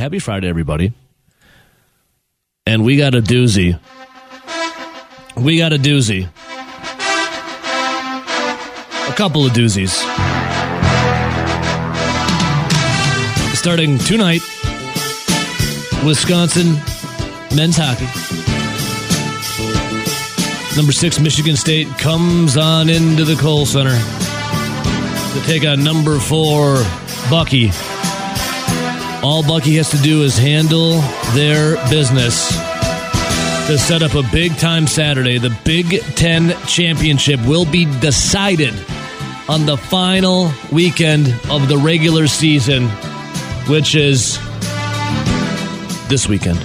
Happy Friday, everybody. And we got a doozy. We got a doozy. A couple of doozies. Starting tonight, Wisconsin men's hockey. Number six, Michigan State comes on into the Kohl Center to take on number four, Bucky. All Bucky has to do is handle their business to set up a big time Saturday. The Big Ten Championship will be decided on the final weekend of the regular season, which is this weekend.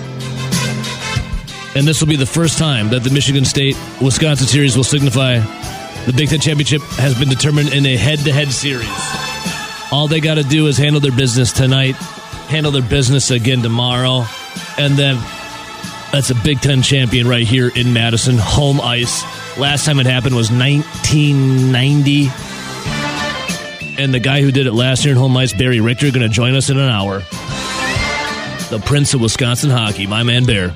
And this will be the first time that the Michigan State Wisconsin series will signify the Big Ten Championship has been determined in a head to head series. All they got to do is handle their business tonight, handle their business again tomorrow, and then that's a Big Ten champion right here in Madison, home ice. Last time it happened was 1990. And the guy who did it last year in home ice, Barry Richter, going to join us in an hour. The Prince of Wisconsin hockey, my man Bear.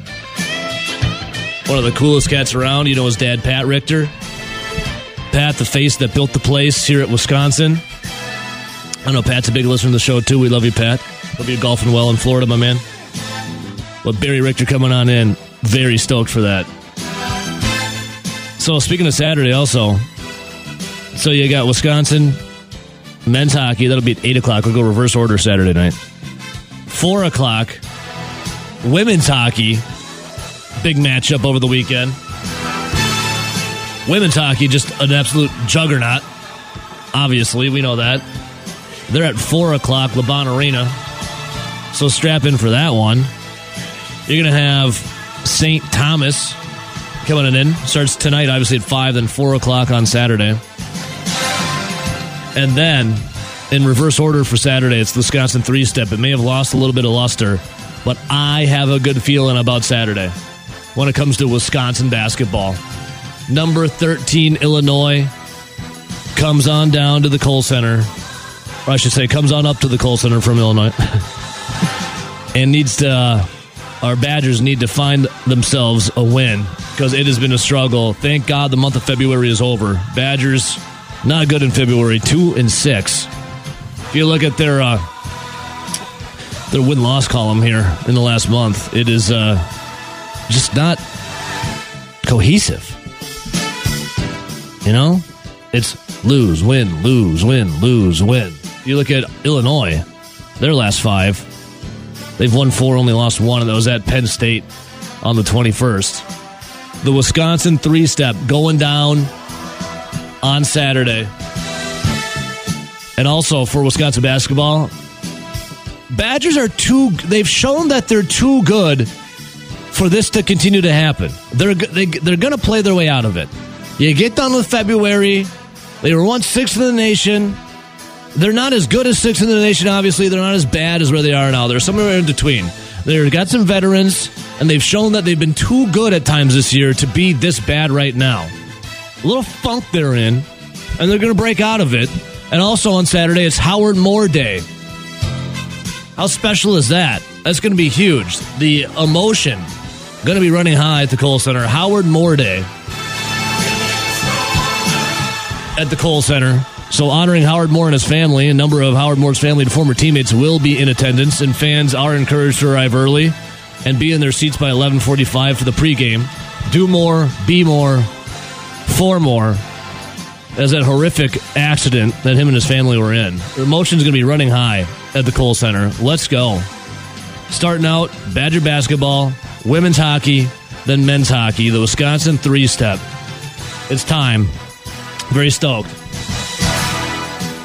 One of the coolest cats around. You know his dad, Pat Richter. Pat, the face that built the place here at Wisconsin. I know Pat's a big listener to the show, too. We love you, Pat. Hope you're golfing well in Florida, my man. But Barry Richter coming on in. Very stoked for that. So, speaking of Saturday, also, so you got Wisconsin men's hockey. That'll be at 8 o'clock. We'll go reverse order Saturday night. 4 o'clock, women's hockey. Big matchup over the weekend. Women's hockey, just an absolute juggernaut. Obviously, we know that. They're at 4 o'clock, LaBahn Arena. So strap in for that one. You're going to have St. Thomas coming in. Starts tonight, obviously, at 5, then 4 o'clock on Saturday. And then, in reverse order for Saturday, it's the Wisconsin three step. It may have lost a little bit of luster, but I have a good feeling about Saturday when it comes to Wisconsin basketball. Number 13, Illinois, comes on down to the Kohl Center. Or I should say, comes on up to the Kohl Center from Illinois. and needs to, uh, our Badgers need to find themselves a win because it has been a struggle. Thank God the month of February is over. Badgers, not good in February, two and six. If you look at their uh, their win loss column here in the last month, it is uh, just not cohesive. You know, it's lose, win, lose, win, lose, win. If you look at Illinois, their last five, they've won four, only lost one, that was at Penn State on the 21st. The Wisconsin three step going down on Saturday. And also for Wisconsin basketball, Badgers are too, they've shown that they're too good for this to continue to happen. They're, they, they're going to play their way out of it. You get done with February. They were once sixth in the nation. They're not as good as six in the nation, obviously. They're not as bad as where they are now. They're somewhere in between. They've got some veterans, and they've shown that they've been too good at times this year to be this bad right now. A little funk they're in, and they're going to break out of it. And also on Saturday, it's Howard Moore Day. How special is that? That's going to be huge. The emotion going to be running high at the Kohl Center. Howard Moore Day at the Kohl Center. So honoring Howard Moore and his family, a number of Howard Moore's family and former teammates will be in attendance, and fans are encouraged to arrive early and be in their seats by 11:45 for the pregame. Do more, be more, for more. As that horrific accident that him and his family were in, the emotion's going to be running high at the Kohl Center. Let's go. Starting out, Badger basketball, women's hockey, then men's hockey. The Wisconsin three-step. It's time. Very stoked.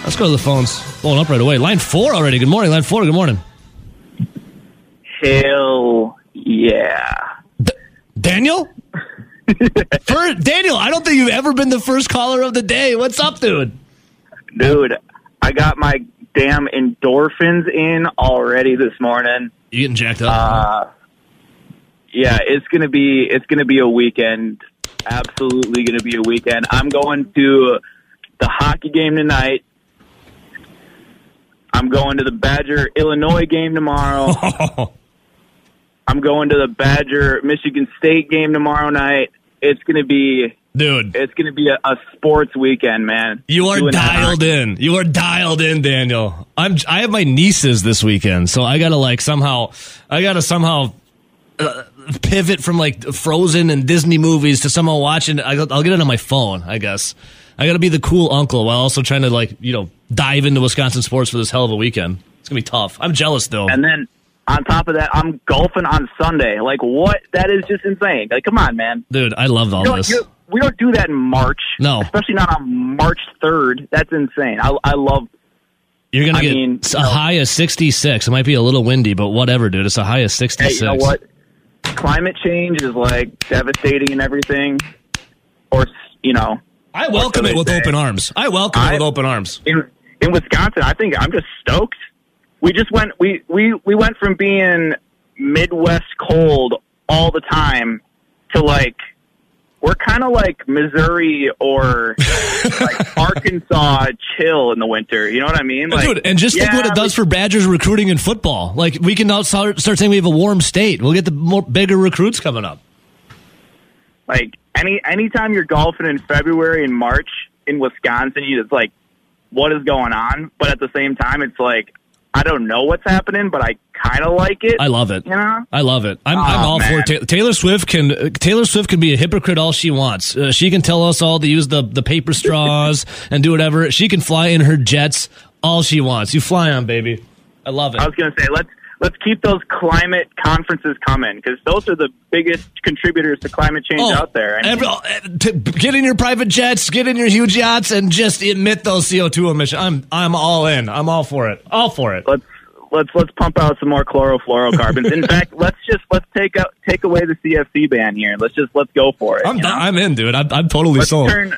Let's go to the phones. Blowing up right away. Line four already. Good morning, line four. Good morning. Hell yeah. D- Daniel? For, Daniel, I don't think you've ever been the first caller of the day. What's up, dude? Dude, I got my damn endorphins in already this morning. You getting jacked up? Uh, yeah, it's gonna be it's gonna be a weekend. Absolutely gonna be a weekend. I'm going to the hockey game tonight. I'm going to the Badger Illinois game tomorrow. I'm going to the Badger Michigan State game tomorrow night. It's going to be Dude, it's going to be a, a sports weekend, man. you are Doing that dialed hockey. in. You are dialed in, Daniel. I'm. I have my nieces this weekend, so I gotta like somehow. I gotta somehow uh, pivot from like Frozen and Disney movies to somehow watching. I, I'll get it on my phone. I guess I gotta be the cool uncle while also trying to like you know dive into Wisconsin sports for this hell of a weekend. It's gonna be tough. I'm jealous though. And then on top of that, I'm golfing on Sunday. Like what? That is just insane. Like come on, man. Dude, I loved all You don't- this. we don't do that in March. No. especially not on March 3rd. That's insane. I, I love. You're gonna I get mean, a know- high of 66. It might be a little windy, but whatever, dude. It's a high of 66. Hey, you know what? Climate change is like devastating and everything. Or you know, I welcome it with say? open arms. I welcome it with open arms. in in Wisconsin, I think I'm just stoked. We just went we we we went from being Midwest cold all the time to like we're kind of like Missouri or like Arkansas chill in the winter. You know what I mean? Like, Dude, and just think what it does for Badgers recruiting in football. Like we can now start, start saying we have a warm state. We'll get the more bigger recruits coming up. Like any anytime you're golfing in February and March in Wisconsin, you it's like, what is going on? But at the same time, it's like I don't know what's happening, but I kind of like it. I love it. you know. I love it. I'm, I'm Oh, all for man. it. Ta- Taylor Swift can Taylor Swift can be a hypocrite all she wants. Uh, she can tell us all to use the the paper straws and do whatever. She can fly in her jets all she wants. You fly on, baby. I love it. I was going to say let's let's keep those climate conferences coming because those are the biggest contributors to climate change out there. And Oh, every, uh, to get in your private jets, get in your huge yachts, and just emit those CO two emissions. I'm I'm all in. I'm all for it. All for it. let's let's let's pump out some more chlorofluorocarbons. In fact, let's just let's take out take away the CFC ban here. Let's just let's go for it. I'm? I'm in, dude. I'm, I'm totally let's sold. turn.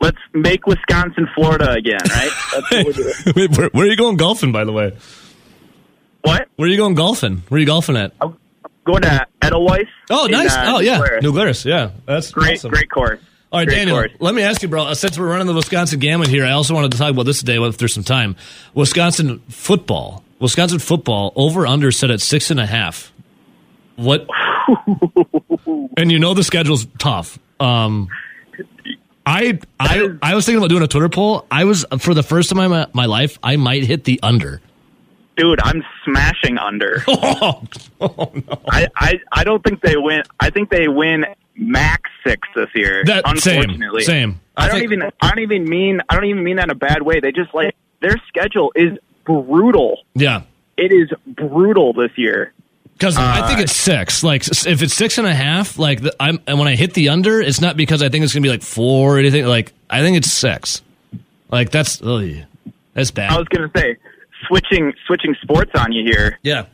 Let's make Wisconsin Florida again, right? That's what we're doing. Wait, where, where are you going golfing, by the way? What? Where are you going golfing? Where are you golfing at? I'm going to Edelweiss. Oh, in, nice. uh, oh, yeah. New Glarus. Yeah, that's Great, awesome. great course. All right, Great Daniel, course. let me ask you, bro. uh, Since we're running the Wisconsin gamut here, I also wanted to talk about this today if there's some time. Wisconsin football. Wisconsin football over under set at six and a half. What? and you know the schedule's tough. Um, I I I was thinking about doing a Twitter poll. I was for the first time in my, my life, I might hit the under. Dude, I'm smashing under. Oh, oh no! I, I I don't think they win. I think they win max six this year. That unfortunately, same. I, don't think- even. I don't even mean. I don't even mean that in a bad way. They just like their schedule is brutal. Yeah. It is brutal this year. Because I think Uh, it's six. Like if it's six and a half, like the, I'm and when I hit the under, it's not because I think it's gonna be like four or anything. Like I think it's six. Like that's ugh, that's bad. I was gonna say switching switching sports on you here. yeah,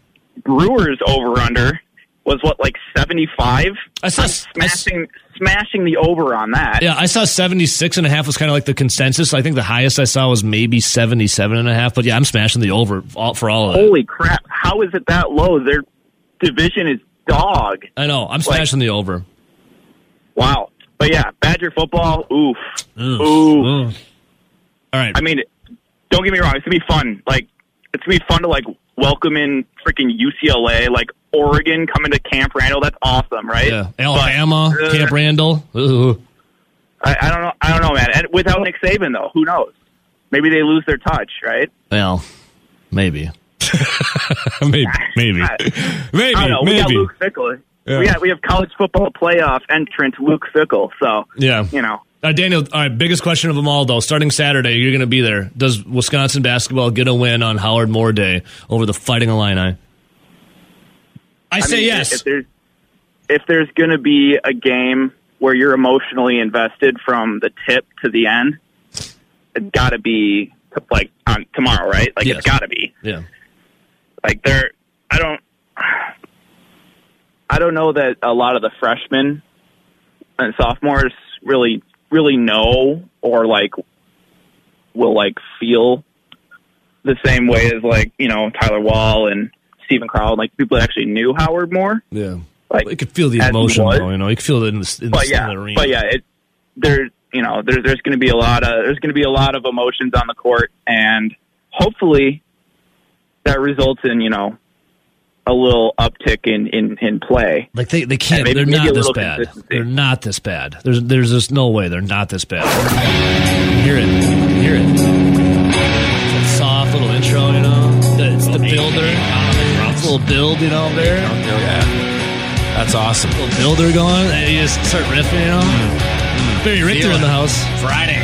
Brewers over under was what like seventy five. I saw s- I smashing smashing the over on that. yeah. I saw 76 and a half was kind of like the consensus. I think the highest I saw was maybe 77 and a half. But yeah, I'm smashing the over all, for all of it. Holy crap! How is it that low? Their division is dog. I know. I'm smashing the over. Wow. But yeah, Badger football. Oof. Ugh. Ooh. Ugh. All right. I mean, don't get me wrong. It's gonna be fun. Like, it's gonna be fun to like welcome in freaking UCLA, like Oregon coming to Camp Randall. That's awesome, right? yeah, Alabama, But, uh, Camp Randall. Ooh. I, I don't know. I don't know, man. And without Nick Saban, though, who knows? Maybe they lose their touch, right? Well, maybe. maybe, maybe, I- maybe, I don't know. We got. Luke Fickell. Yeah. We got we have college football playoff entrant Luke Fickell. So Yeah. you know, Uh, Daniel, all right, biggest question of them all, though. Starting Saturday, you're going to be there. Does Wisconsin basketball get a win on Howard Moore Day over the Fighting Illini? I, I say mean, yes. If there's if there's going to be a game where you're emotionally invested from the tip to the end, it's got to be like on tomorrow, right? Like Yes. it's got to be. yeah. Like there, I don't, I don't know that a lot of the freshmen and sophomores really, really know or like will like feel the same way as like you know Tyler Wahl and Steven Crowl, like people that actually knew Howard Moore. Yeah. Like, you could feel the emotion, though. You know, you could feel it in the, in the, but in yeah, the arena. but yeah, it there you know there, there's going to be a lot of there's going to be a lot of emotions on the court, and hopefully that results in you know a little uptick in in, in play. Like they, they can't. maybe- they're maybe not this bad. They're not this bad. There's there's just no way they're not this bad. Hear it. Hear it. It's a soft little intro, you know. It's the builder. It's a little build, you know, there. Yeah. That's awesome. A Little builder going. And you just start riffing, you know. Barry Richter in the house. Friday.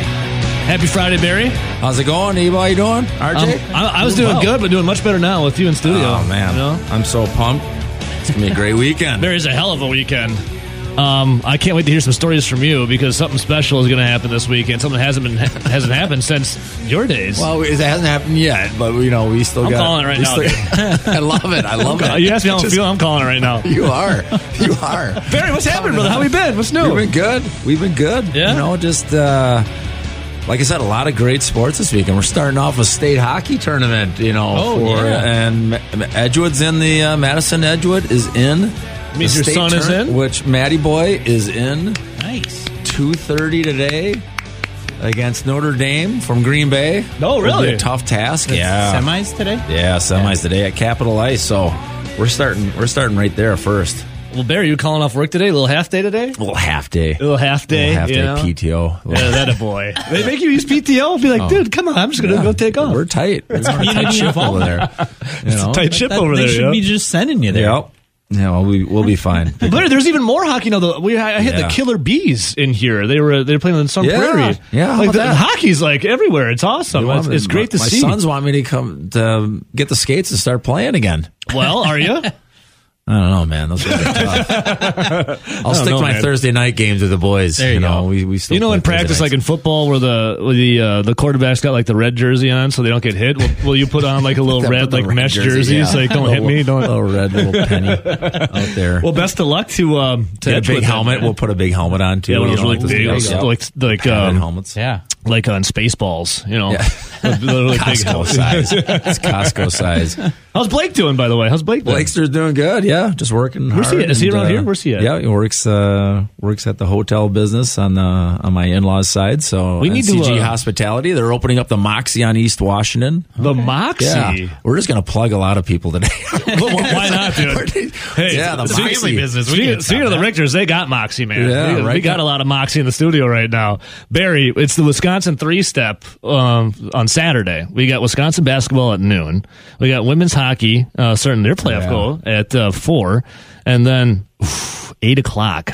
Happy Friday, Barry. How's it going, Eva? How you doing? RJ? Um, I, I was doing well. good, but doing much better now with you in studio. Oh, man. You know? I'm so pumped. It's to be a great weekend. Barry's a hell of a weekend. Um, I can't wait to hear some stories from you because something special is going to happen this weekend. Something hasn't been hasn't happened since your days. Well, it hasn't happened yet, but you know we still I'm got. calling it right now, still- I love it. I love it. you asked me how I'm feeling. I'm calling it right now. You are. You are. Barry, what's happening, brother? How we been? What's new? We've been good. We've been good. Yeah? You know, just uh, like I said, a lot of great sports this week, and we're starting off a state hockey tournament. You know, Oh, for yeah. and Edgewood's in the uh, Madison Edgewood is in. Means your son is in? which Matty Boy is in. Nice. Two thirty today against Notre Dame from Green Bay. Oh, It'll be really? a tough task. yeah, Semis today? yeah, semis today at Capital Ice. So we're starting. We're starting right there first. Well, Barry, you calling off work today? A little half day today? A little half day. A little half day. little half you day know? PTO. Yeah, that a boy. They make you use PTO. Be like, dude, come on. I'm just gonna Oh. Yeah. go take off. We're tight. It's a tight ship over there. You know? Tight ship That- over they should yeah. be just sending you there. Yep. Yeah, well, we we'll be fine. But there's even more hockey now. Though we I hit Yeah. the Killer Bees in here. They were they were playing on Sun Yeah. Prairie. Yeah, how like about the, that? hockey's like everywhere. It's awesome. It's, it's great to my, see. My sons want me to come to um, get the skates and start playing again. well, are you? I don't know, man. Those guys are tough. I'll stick know, to my man. Thursday night games with the boys. There you know, go. we we still You know, play in practice, Thursday like in football, where the where the uh, the quarterback's got like the red jersey on, so they don't get hit. Will, will you put on like a little red like red mesh jersey, jerseys? yeah. Like, don't hit me. Don't. little red little penny out there. Well, best of luck to um to Get a big helmet. man. We'll put a big helmet on too. yeah, one you of those know, really like big, those like like um, helmets. Yeah. Like on Spaceballs. You know, Yeah. With big Costco size. It's Costco size. How's Blake doing, by the way? How's Blake doing? Blakester's doing good. Yeah, just working. Where's he hard at? Is he and, around uh, here? Where's he at? Yeah, he works uh, works at the hotel business on uh, on my in laws side. So We need to, NCG uh, Hospitality. They're opening up the Moxy on East Washington. the Moxy. Yeah, we're just gonna plug a lot of people today. Well, why not, dude? Hey, yeah, the it's Moxie. family business. We Speaking, can't speaking of the. Richters, they got Moxie, man. Yeah, we, we right. got a lot of Moxie in the studio right now. Barry, it's the Wisconsin three step um, on Saturday. We got Wisconsin basketball at noon. We got women's hockey uh, starting their playoff Yeah. goal at uh, four, and then oof, eight o'clock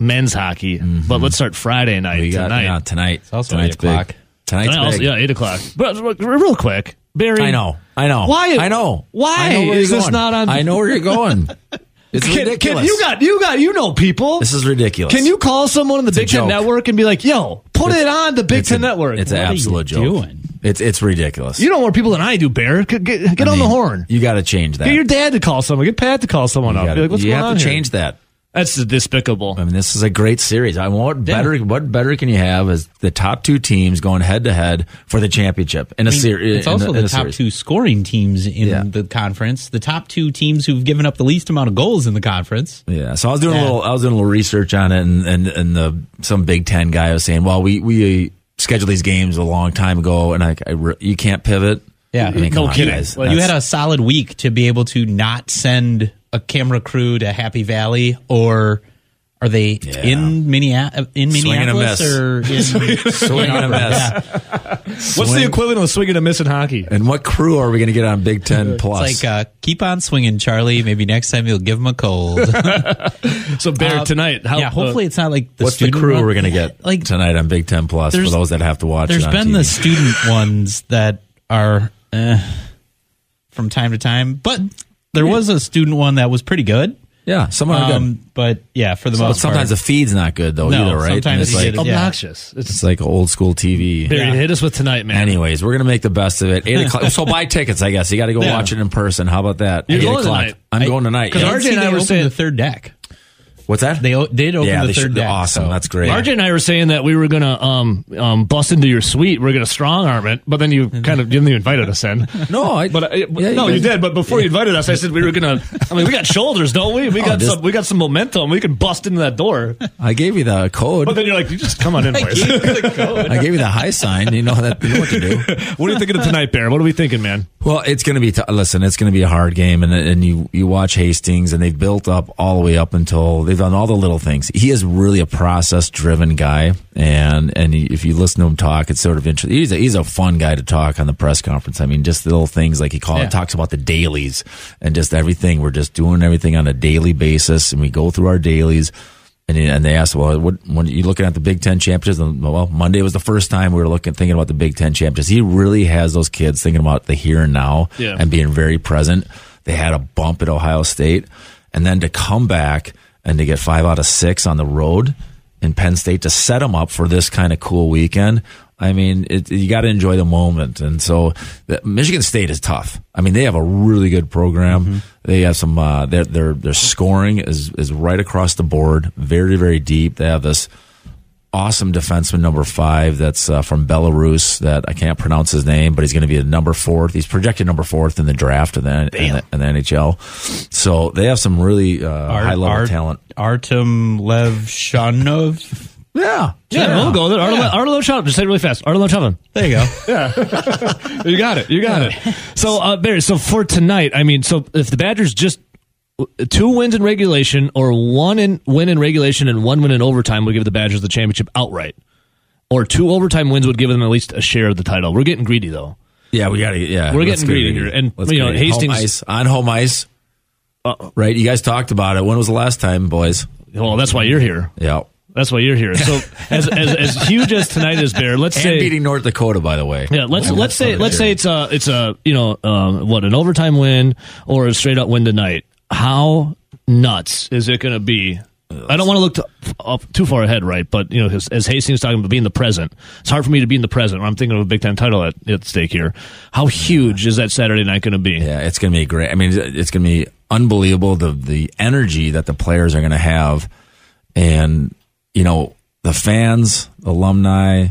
men's hockey. But let's start Friday night Mm-hmm. we got tonight. yeah, tonight. It's also tonight's 8 o'clock. Big. Tonight's Tonight also- big. yeah, eight o'clock. But but real quick, Barry. I know. I know. Why- I know. why I know where is you're this going. not on- I know where you're going. It's Can, ridiculous. can you got you got you know people. this is ridiculous. Can you call someone on the a Big Ten. Network and be like, "Yo, put it on the Big Ten a- Network"? It's an What are you absolute joke. doing? It's it's ridiculous. you know more people than I do, Bear. Get, get, get I on the horn. You got to change that. Get your dad to call someone. Get Pat to call someone You up. gotta- Be like, What's you going have on to here?" change that. That's despicable. I mean, this is a great series. I want what better. What better can you have as the top two teams going head to head for the championship in a I mean, series? It's also the top two scoring teams in Yeah. the conference. The top two teams who've given up the least amount of goals in the conference. Yeah, so I was doing a little. I was doing a little research on it, and and, and the some Big Ten guy was saying, "Well, we we scheduled these games a long time ago, and I, I re- you can't pivot." Yeah. I mean, No on, kidding. guys. Like, you had a solid week to be able to not send a camera crew to Happy Valley or. Are they Yeah. in, Minneapolis, in Swing Minneapolis or in swing and a miss. Yeah. What's the equivalent of swinging a miss in hockey? And what crew are we going to get on Big Ten Plus? It's like uh, keep on swinging, Charlie. Maybe next time you'll give him a cold. So Bear Uh, tonight. How, yeah, hopefully it's not like the What's the student crew run- we're going to get Like tonight on Big Ten Plus for those that have to watch? There's it on been TV? the student ones that are eh, from time to time, but there was a student one that was pretty good. yeah, some are good. Um, but yeah, for the But most sometimes the part, feed's not good though No, either, right? sometimes it's you like get it- yeah. obnoxious. It's, it's like old school TV. Barry, Yeah. hit us with tonight, man. Anyways, we're gonna make the best of it. Eight o'clock. so buy tickets, I guess. You got to go Yeah. watch it in person. How about that? You're Eight going o'clock. tonight. I'm I- going tonight. Because Yeah. RJ and I they were opened saying- the third deck. What's that? They o- did open yeah, the they third should, deck. awesome. so- That's great. RJ and I were saying that we were gonna um, um, bust into your suite. We are gonna strong arm it, but then you kind of didn't even invited us in. no, I, But uh, Yeah, no, you you did. But before you invited us, I said we were gonna. I mean, we got shoulders, don't we? We got just- some. We got some momentum. We can bust into that door. I gave you the code. But then you're like, you just come on in, boys. I gave you the high sign. You know that. You know what to do. what are you thinking of tonight, Bear? What are we thinking, man? Well, it's going to be. T- listen, it's going to be a hard game, and and you you watch Hastings, and they've built up all the way up until they've done all the little things. He is really a process driven guy, and and he, if you listen to him talk, it's sort of interesting. He's a, he's a fun guy to talk on the press conference. I mean, just the little things like he call Yeah. it talks about the dailies and just everything. We're just doing everything on a daily basis, and we go through our dailies. And, and they asked, well, what, when you looking at the Big Ten championships? And, Well, Monday was the first time we were looking, thinking about the Big Ten championships. He really has those kids thinking about the here and now Yeah. and being very present. They had a bump at Ohio State, and then to come back and to get five out of six on the road in Penn State to set them up for this kind of cool weekend. I mean, it, you got to enjoy the moment, and so the, Michigan State is tough. I mean, they have a really good program. They have some. Uh, their their their scoring is is right across the board, very very deep. They have this awesome defenseman number five that's uh, from Belarus that I can't pronounce his name, but he's going to be a number fourth. He's projected number fourth in the draft and then in the, in the NHL. So they have some really uh, high level Art- talent. Artyom Levshunov. Yeah, Yeah, we'll go there. Arlo, Arlo Chapman. Just say it really fast. Arlo Chapman. There you go. Yeah. you got it. You got it. So, uh, Barry, so for tonight, I mean, so if the Badgers just two wins in regulation or one in win in regulation and one win in overtime would give the Badgers the championship outright, or two overtime wins would give them at least a share of the title. We're getting greedy though. yeah, we got to. Yeah, We're getting get greedy here. And, Let's you know, it. Hastings- home ice on home ice. right, you guys talked about it. When was the last time, boys? Well, that's why you're here. Yeah, That's why you're here. So, as, as, as huge as tonight is, Bear, let's and say beating North Dakota, by the way. Yeah, let's Well, let's say let's say it's a it's a you know um, what an overtime win or a straight up win tonight. How nuts is it going to be? I don't want to look to, up too far ahead, right? But you know, as, as Hastings talking about being the present, it's hard for me to be in the present. when I'm thinking of a Big Ten title at, at stake here. How huge is that Saturday night going to be? Yeah, it's going to be great. I mean, it's going to be unbelievable the the energy that the players are going to have, and you know the fans, alumni,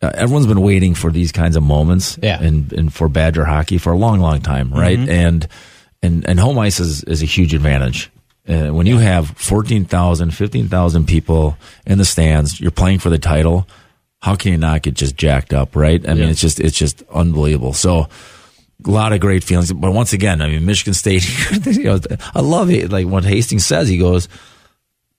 uh, everyone's been waiting for these kinds of moments, Yeah. and and for Badger hockey for a long, long time, right? And and and home ice is is a huge advantage. Uh, when you have 14,000, 15,000 people in the stands, you're playing for the title. How can you not get just jacked up, right? I mean, Yeah. it's just it's just unbelievable. So a lot of great feelings. But once again, I mean, Michigan State. you know, I love it. Like what Hastings says, he goes,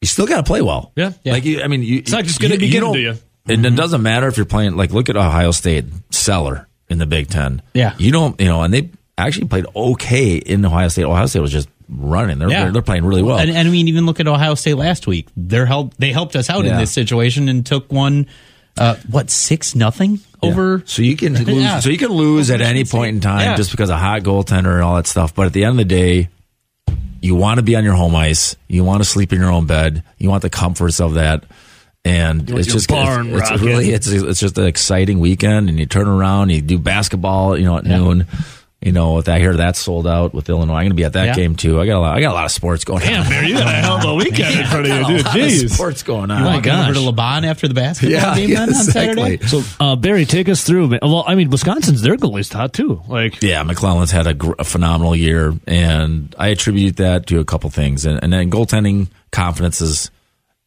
"You still got to play well." Yeah. Yeah. Like you, I mean, you, it's not just gonna be given to you. And it doesn't matter if you're playing. Like look at Ohio State Cellar in the Big Ten. Yeah. you don't. You know, and they actually played okay in Ohio State. Ohio State was just running. They're Yeah. they're, they're playing really well. And, and I mean, even look at Ohio State last week. They're help. They helped us out in this situation and took one. Uh, what six nothing over? So you can lose. Yeah. So you can lose at any point in time Yeah. just because a hot goaltender and all that stuff. But at the end of the day, you want to be on your home ice. You want to sleep in your own bed. You want the comforts of that. And want it's just barn it's, it's really it's it's just an exciting weekend. And you turn around, you do basketball. You know at noon. You know, if I hear that's sold out with Illinois, I'm going to be at that Yeah. game too. I got a lot. I got a lot of sports going Damn, on. Barry, you got a hell of a weekend in front of you, dude. a lot of Jeez. sports going on. You My Walking over to LaBahn after the basketball Yeah, game then on exactly. Saturday. So, uh, Barry, take us through. Well, I mean, Wisconsin's their goalie's hot too. Like, Yeah, McClellan's had a, gr- a phenomenal year, and I attribute that to a couple things. And, and then goaltending confidence is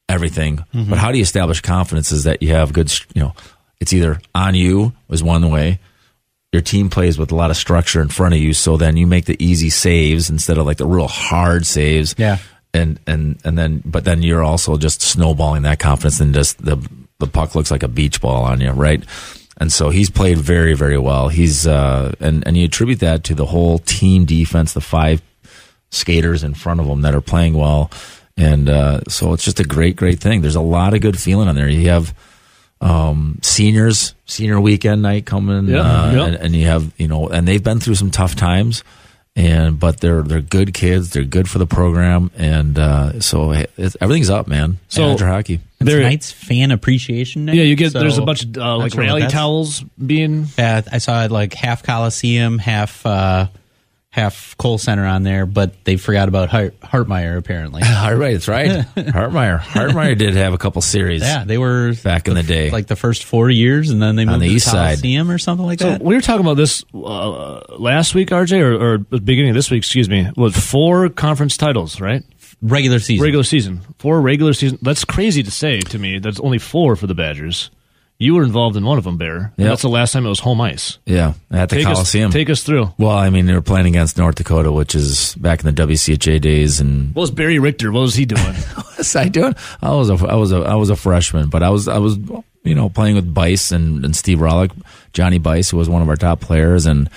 everything. Mm-hmm. But how do you establish confidence? Is that you have good, you know, it's either on you is one way. Your team plays with a lot of structure in front of you, so then you make the easy saves instead of like the real hard saves. Yeah. and and and then but then you're also just snowballing that confidence and just the the puck looks like a beach ball on you, right? And so he's played very very well. He's uh and and you attribute that to the whole team defense, the five skaters in front of him that are playing well. And uh, so it's just a great, great thing. There's a lot of good feeling on there. You have um, seniors, senior weekend night coming, Yeah, uh, yeah. And, and you have you know, and they've been through some tough times, and but they're they're good kids. They're good for the program, and uh, so it's, everything's up, man. So- Badger hockey. There- Tonight's fan appreciation night. yeah, you get so there's a bunch of uh, like rally towels being. Yeah, I saw it like half Coliseum, half uh, half Kohl Center on there, but they forgot about Hart, Hartmeyer apparently. All right, that's right. Hartmeyer, Hartmeyer did have a couple series. yeah, they were Back in the day. like the first four years, and then they moved the to east side. Coliseum or something like So that. we were talking about this uh, last week, RJ, or, or beginning of this week. Excuse me. Was four conference titles, right? Regular season. Regular season, four regular season. That's crazy to say to me. That's only four for the Badgers. You were involved in one of them, Bear. Yep. That's the last time it was home ice. Yeah, at the Take Coliseum. us, take us through. well, I mean, they were playing against North Dakota, which is back in the WCHA days, and What was Barry Richter? What was he doing? what was I doing? I was a I was a I was a freshman, but I was I was you know playing with Byce and, and Steve Rohlik, Johnny Byce, who was one of our top players, and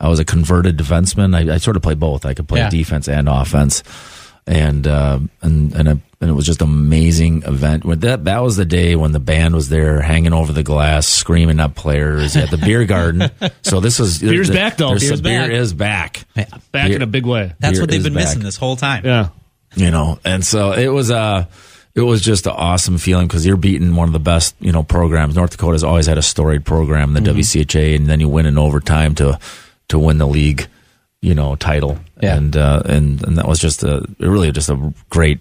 I was a converted defenseman. I, I sort of played both. I could play Yeah. defense and offense, and uh, and and, it, and it was just an amazing event. When that that was the day when the band was there, hanging over the glass, screaming at players at the beer garden. So this was Beer's back, though. there's- Beer's beer is back. Back Beer- in a big way. That's what they've been back missing this whole time. Yeah. you know and so it was uh it was just an awesome feeling because you're beating one of the best you know programs north dakota's always had a storied program in the wcha and then you win in overtime to to win the league you know title Yeah. and uh and and that was just a really just a great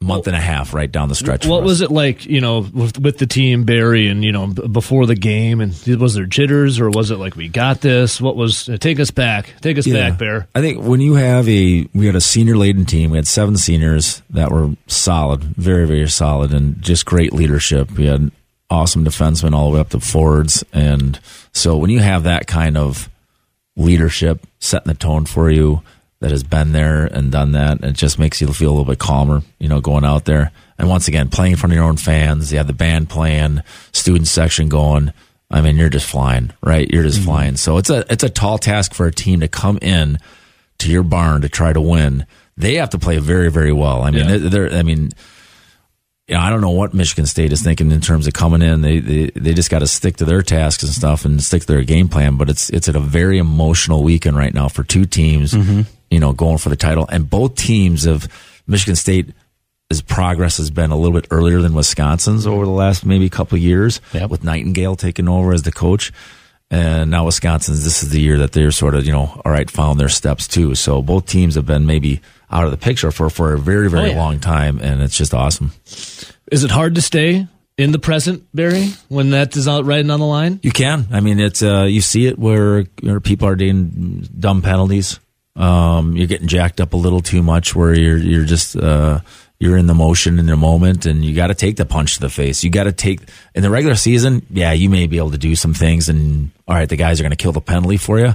month and a half right down the stretch What was it like, you know, with, with the team, Barry, and, you know, before the game? And was there jitters or was it like, we got this? What was, uh, take us back. Take us back, Bear. I think when you have a, we had a senior laden team. We had seven seniors that were solid, very, very solid, and just great leadership. We had awesome defensemen all the way up to forwards. And so when you have that kind of leadership setting the tone for you that has been there and done that, it just makes you feel a little bit calmer, you know, going out there. And once again, playing in front of your own fans, you have the band playing, student section going. I mean, you're just flying, right? You're just mm-hmm. flying. So it's a it's a tall task for a team to come in to your barn to try to win. They have to play very, very well. I mean, Yeah. they're, they're I mean, you know, I don't know what Michigan State is thinking in terms of coming in. They they, they just got to stick to their tasks and stuff and stick to their game plan. But it's it's at a very emotional weekend right now for two teams. Mm-hmm. You know, going for the title, and both teams of Michigan State. His progress has been a little bit earlier than Wisconsin's over the last maybe couple of years, Yep. with Nightingale taking over as the coach. And now Wisconsin's, this is the year that they're sort of, you know, all right, found their steps too. So both teams have been maybe out of the picture for, for a very, very Oh, yeah. long time. And it's just awesome. Is it hard to stay in the present, Barry, when that is out riding on the line? You can. I mean, it's, uh, you see it where, where people are doing dumb penalties. Um, you're getting jacked up a little too much where you're, you're just, uh, you're in the motion in the moment and you got to take the punch to the face. You got to take in the regular season. Yeah, you may be able to do some things and all right, the guys are going to kill the penalty for you.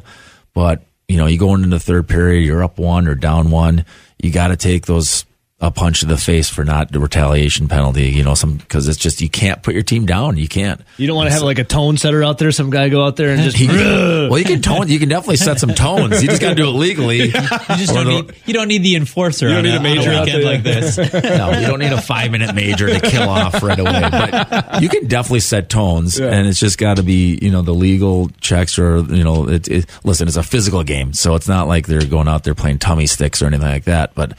But you know, you go into the third period, you're up one or down one. You got to take those a punch to the face for not the retaliation penalty. You know, some because it's just you can't put your team down. You can't. You don't want to have like a tone setter out there, some guy go out there and just. He- well, you can tone. You can definitely set some tones. You just got to do it legally. You just don't need you don't need the enforcer You don't need a, a major a weekend like this. no, you don't need a five minute major to kill off right away. But you can definitely set tones, and it's just got to be you know the legal checks or you know it, it. Listen, it's a physical game, so it's not like they're going out there playing tummy sticks or anything like that. But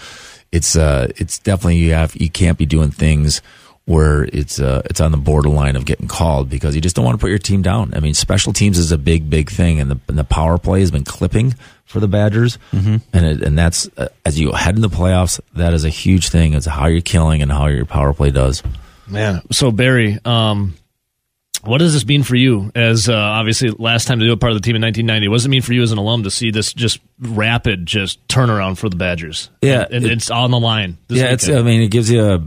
it's uh it's definitely you have you can't be doing things where it's uh it's on the borderline of getting called because you just don't want to put your team down. I mean, special teams is a big big thing, and the and the power play has been clipping for the Badgers, and it, and that's uh, as you head in the playoffs, that is a huge thing. It's how you're killing and how your power play does. Man, so Barry, um, what does this mean for you? As uh, obviously last time to do a part of the team in 1990, what does it mean for you as an alum to see this just rapid just turnaround for the Badgers? Yeah, and it- it's on the line. Yeah, it's. I mean, it gives you a.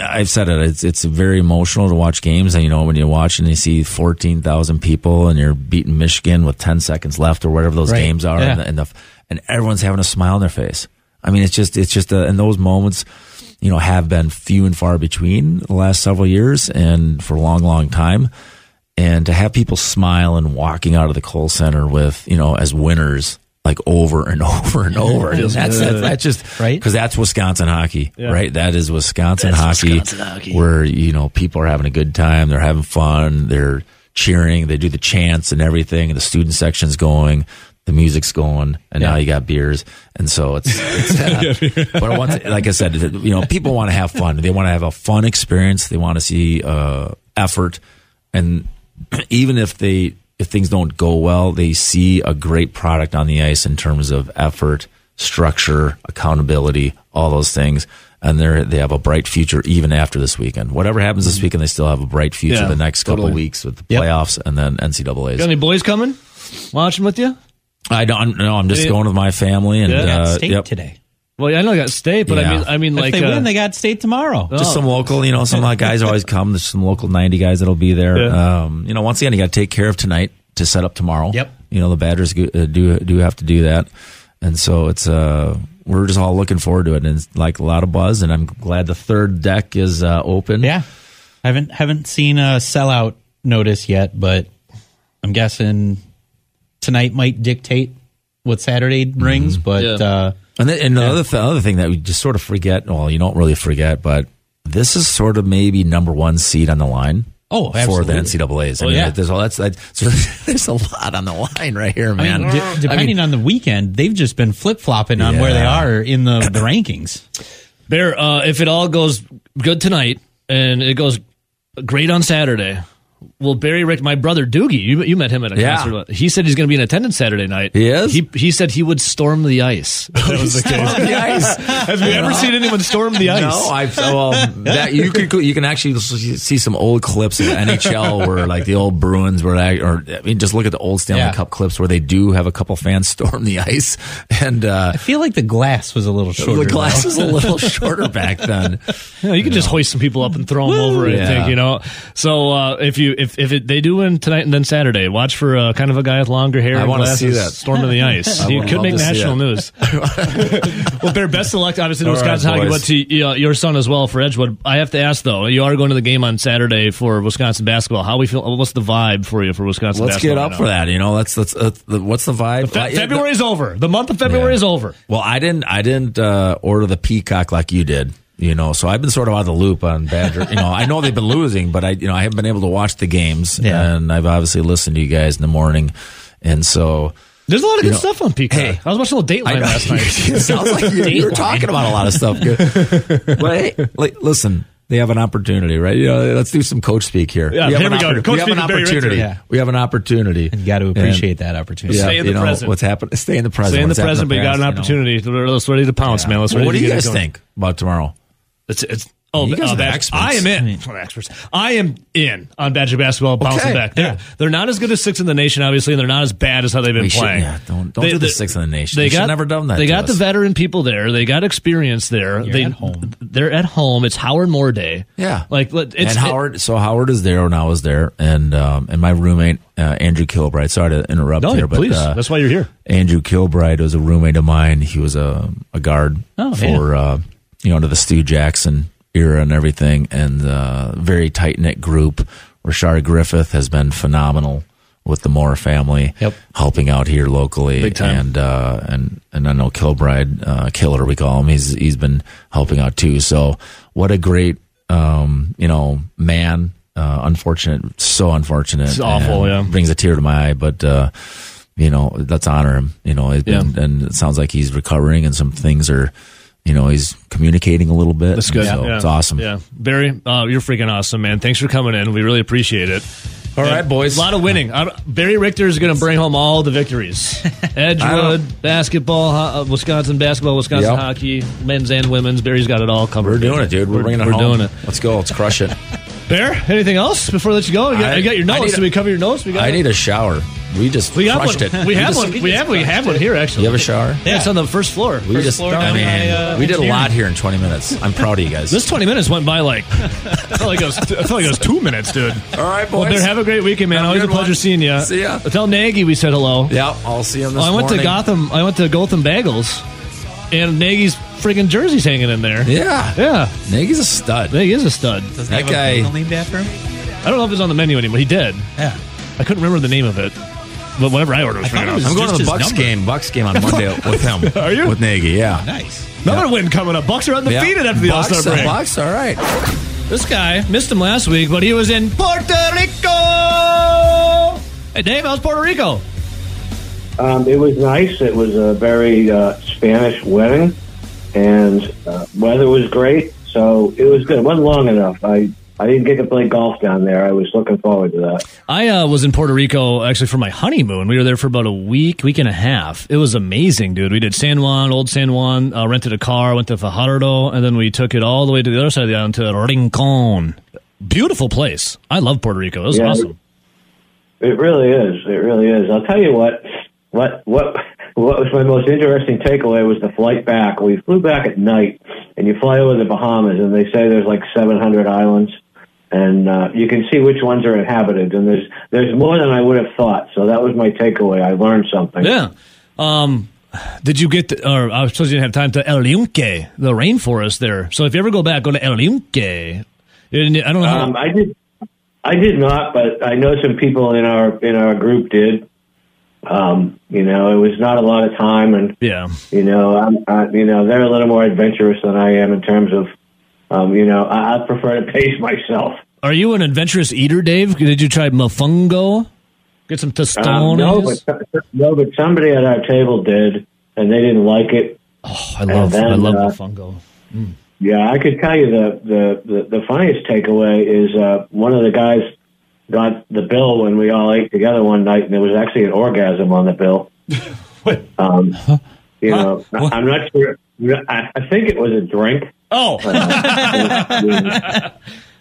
I've said it. It's it's very emotional to watch games, and you know when you watch and you see fourteen thousand people, and you're beating Michigan with ten seconds left, or whatever those Right. games are, Yeah. and, the, and the and everyone's having a smile on their face. I mean, it's just it's just uh and those moments, you know, have been few and far between the last several years, and for a long, long time. And to have people smile and walking out of the Kohl Center with you know as winners. Like over and over and over. Feels that's, that's, that's just Right. because that's Wisconsin hockey, Yeah. right? That is Wisconsin, hockey, Wisconsin hockey. where you know people are having a good time, they're having fun, they're cheering, they do the chants and everything, and the student section's going, the music's going, and now you got beers, and so it's. it's uh, but once, like I said, you know, people want to have fun. They want to have a fun experience. They want to see uh, effort, and even if they if things don't go well, they see a great product on the ice in terms of effort, structure, accountability, all those things. And they they have a bright future even after this weekend. Whatever happens this weekend, they still have a bright future Mm-hmm. Yeah, the next couple totally. weeks with the Yep. playoffs and then NCAA's. Got any boys coming? Watching with you? I don't know. I'm just Any- going with my family and Yeah. uh, State yep. today. Well, I know they got state, but I mean, I mean, If like they uh, win, they got state tomorrow. Just some local, you know, some uh, guys always come. There's some local 90 guys that'll be there. Yeah. Um, you know, once again, you got to take care of tonight to set up tomorrow. Yep. You know, the Badgers go- uh, do do have to do that, and so it's uh we're just all looking forward to it, and it's like a lot of buzz, and I'm glad the third deck is uh, open. Yeah, haven't haven't seen a sellout notice yet, but I'm guessing tonight might dictate what Saturday brings. But Yeah. uh, And then, and the other, th- other thing that we just sort of forget, well, you don't really forget, but this is sort of maybe number one seed on the line. Oh, for the absolutely. NCAA's. I Oh, mean, yeah. there's all that's that, so there's a lot on the line right here, I man. mean, de- depending on the weekend, they've just been flip flopping on where they are in the, the rankings. Bear, uh, if it all goes good tonight and it goes great on Saturday, well, Barry Rick, my brother Doogie, you, you met him at a Yeah. concert. He said he's going to be in attendance Saturday night. He is? He, he said he would storm the ice. That was the case. the ice. Have you ever seen anyone storm the ice? No, I've well that you could you can actually see some old clips of NHL where like the old Bruins were or I mean just look at the old Stanley Yeah. Cup clips where they do have a couple fans storm the ice and uh, I feel like the glass was a little shorter. the glass though. was a little shorter back then. You, know, you can just hoist some people up and throw them over. I Yeah. think you know. So uh, if you if if it, they do win tonight and then Saturday, watch for uh, kind of a guy with longer hair. I wanna see that. storming the ice. I he could make national news. well, Bear, best of luck. Obviously, to All right, Wisconsin hockey. boys. Went to uh, your son as well for Edgewood. I have to ask though, you are going to the game on Saturday for Wisconsin basketball. How we feel? What's the vibe for you for Wisconsin? Basketball? Let's basketball get up now? for that. You know, let's let's uh, the, what's the vibe? Fe- February is over. The month of February Yeah. is over. Well, I didn't. I didn't uh, order the peacock like you did. You know, so I've been sort of out of the loop on Badger. you know, I know they've been losing, but I, you know, I haven't been able to watch the games, Yeah. and I've obviously listened to you guys in the morning, and so There's a lot of good know, stuff on Peacock. hey, I was watching a little Dateline I last night. it sounds like you, you're talking about a lot of stuff. Good. but hey, like, listen, they have an opportunity, right? You know, let's do some coach speak here. Yeah, we have here an we go. oppor- we have an speak with Barry Richter. opportunity. Yeah. We have an opportunity. And You got to And- appreciate that opportunity. Yeah, Stay in the you know present. what's happened. Stay in the present. Stay in the present, but you got an you know. opportunity. Let's ready to pounce, man. Let's Well, ready what do you guys going. think about tomorrow? It's it's oh, You guys uh, are the experts. I am in. Well, experts. I am in on Badger basketball bouncing Okay, back. They're yeah. they're not as good as six in the nation, obviously, and they're not as bad as how they've been We should- playing. yeah, don't- don't do the six in the nation. They should got never done that They got the veteran people there. They got experience there. You're they at home. They're at home. It's Howard Moore Day. Yeah, like it's and Howard. so Howard is there, and I was there, and um, and my roommate uh, Andrew Kilbride. Sorry to interrupt no, here, but please. uh, That's why you're here. Andrew Kilbride was a roommate of mine. He was a, a guard Oh, for uh, you know to the Stu Jackson era and everything, and uh, very tight knit group. Rashard Griffith has been phenomenal with the Moore family, Yep. helping out here locally, Big time. and uh, and and I know Kilbride, uh, Killer we call him. He's he's been helping out too. So what a great um, you know man. Uh, unfortunate, so unfortunate. It's awful, yeah. brings a tear to my eye, but. Uh, you know, let's honor him. You know, been, and it sounds like he's recovering, and some things are, you know, he's communicating a little bit. That's good. So yeah. it's awesome. Yeah, Barry, uh, you're freaking awesome, man. Thanks for coming in. We really appreciate it. All right, boys. A lot of winning. I, Barry Richter is going to bring home all the victories. Edgewood basketball, ho- uh, Wisconsin basketball, Wisconsin Yep. hockey, men's and women's. Barry's got it all covered. We're doing it, dude. We're, bringing it We're home. doing it. Let's go. Let's crush it. Bear, anything else before I let you go? You got, I- you got your notes. Did we cover your notes? We got I need a shower. We just we crushed it. We have one. We have we have one here actually. You have a shower? Yeah, it's on the first floor. We just. floor I mean, uh, we did a lot here in 20 minutes. I'm proud of you guys. This 20 minutes went by like I felt like it was, I felt like it was two minutes, dude. All right, boys. Well. Bear, have a great weekend, man. Have Always a pleasure one. seeing you. See ya. Tell Nagy we said hello. yeah, I'll see him this Oh, I went morning. to Gotham. I went to Gotham Bagels, and Nagy's friggin' jersey's hanging in there. Yeah, Yeah, Nagy's a stud. Nagy is a stud. Does That he have a guy- bagel named after him? I don't know if it's on the menu anymore. He did. Yeah. I couldn't remember the name of it, but whatever I ordered was I thought it was- I'm going to just the his Bucks number. game. Bucks game on Monday with him. Are you? with Nagy? Yeah. Nice. Another win coming up. Bucks are undefeated Yeah. after the All Bucks, Star break. Bucks, all right. This guy missed him last week, but he was in Puerto Rico. Hey, Dave, how's Puerto Rico? Um, it was nice. It was a very uh, Spanish wedding, and uh, weather was great. So it was good. It wasn't long enough. I I didn't get to play golf down there. I was looking forward to that. I uh, was in Puerto Rico actually for my honeymoon. We were there for about a week, week and a half. It was amazing, dude. We did San Juan, Old San Juan, uh, rented a car, went to Fajardo, and then we took it all the way to the other side of the island to Rincon. Beautiful place. I love Puerto Rico. It was Yeah. awesome. It really is. It really is. I'll tell you what. What what what was my most interesting takeaway was the flight back. We flew back at night, and you fly over the Bahamas, and they say there's like 700 islands, and uh, you can see which ones are inhabited, and there's there's more than I would have thought. So that was my takeaway. I learned something. Yeah. Um, did you get, the, or I was supposed you didn't have time to El Yunque, the rainforest there. So if you ever go back, go to El Yunque. I don't know how. Um, I did. I did not, but I know some people in our in our group did. Um, you know, it was not a lot of time, and yeah. you know, I'm, I, you know, they're a little more adventurous than I am in terms of, um, you know, I, I prefer to pace myself. Are you an adventurous eater, Dave? Did you try mofongo? Get some tostones? Um, no, but no, but somebody at our table did, and they didn't like it. Oh, I love then, I love uh, mofongo. Yeah, I could tell you the the the, the funniest takeaway is uh, one of the guys got the bill when we all ate together one night, and there was actually an orgasm on the bill. What? Um, you know, Huh? I'm not sure. I, I think it was a drink. Oh, Uh,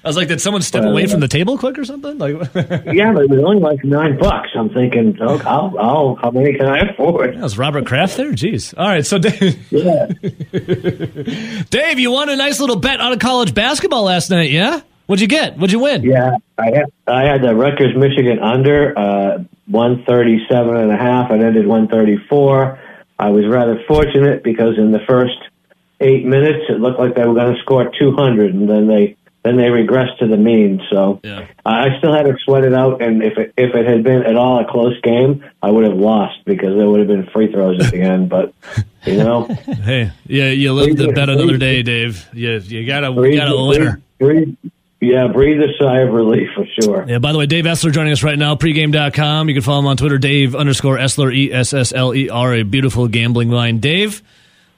I was like, did someone step away from the table quick or something? Like, yeah, but it was only like nine bucks. I'm thinking, oh, I'll, I'll, how many can I afford? that was Robert Kraft there. Jeez. All right, so Dave, Yeah. Dave, you won a nice little bet on college basketball last night. Yeah. What'd you get? What'd you win? Yeah, I had I had the Rutgers Michigan under uh, one thirty seven and a half. and ended one thirty four. I was rather fortunate because in the first eight minutes it looked like they were going to score two hundred, and then they then they regressed to the mean. So Yeah. I I still had to sweat it out, and if it if it had been at all a close game, I would have lost because there would have been free throws at the end. But you know, Hey, yeah, you live to bet another day, Dave. You you gotta you gotta a winner. breathe, yeah, breathe a sigh of relief for sure. Yeah, by the way, Dave Essler joining us right now, pregame.com. You can follow him on Twitter, Dave underscore Essler, E S S L E R, a beautiful gambling line. Dave,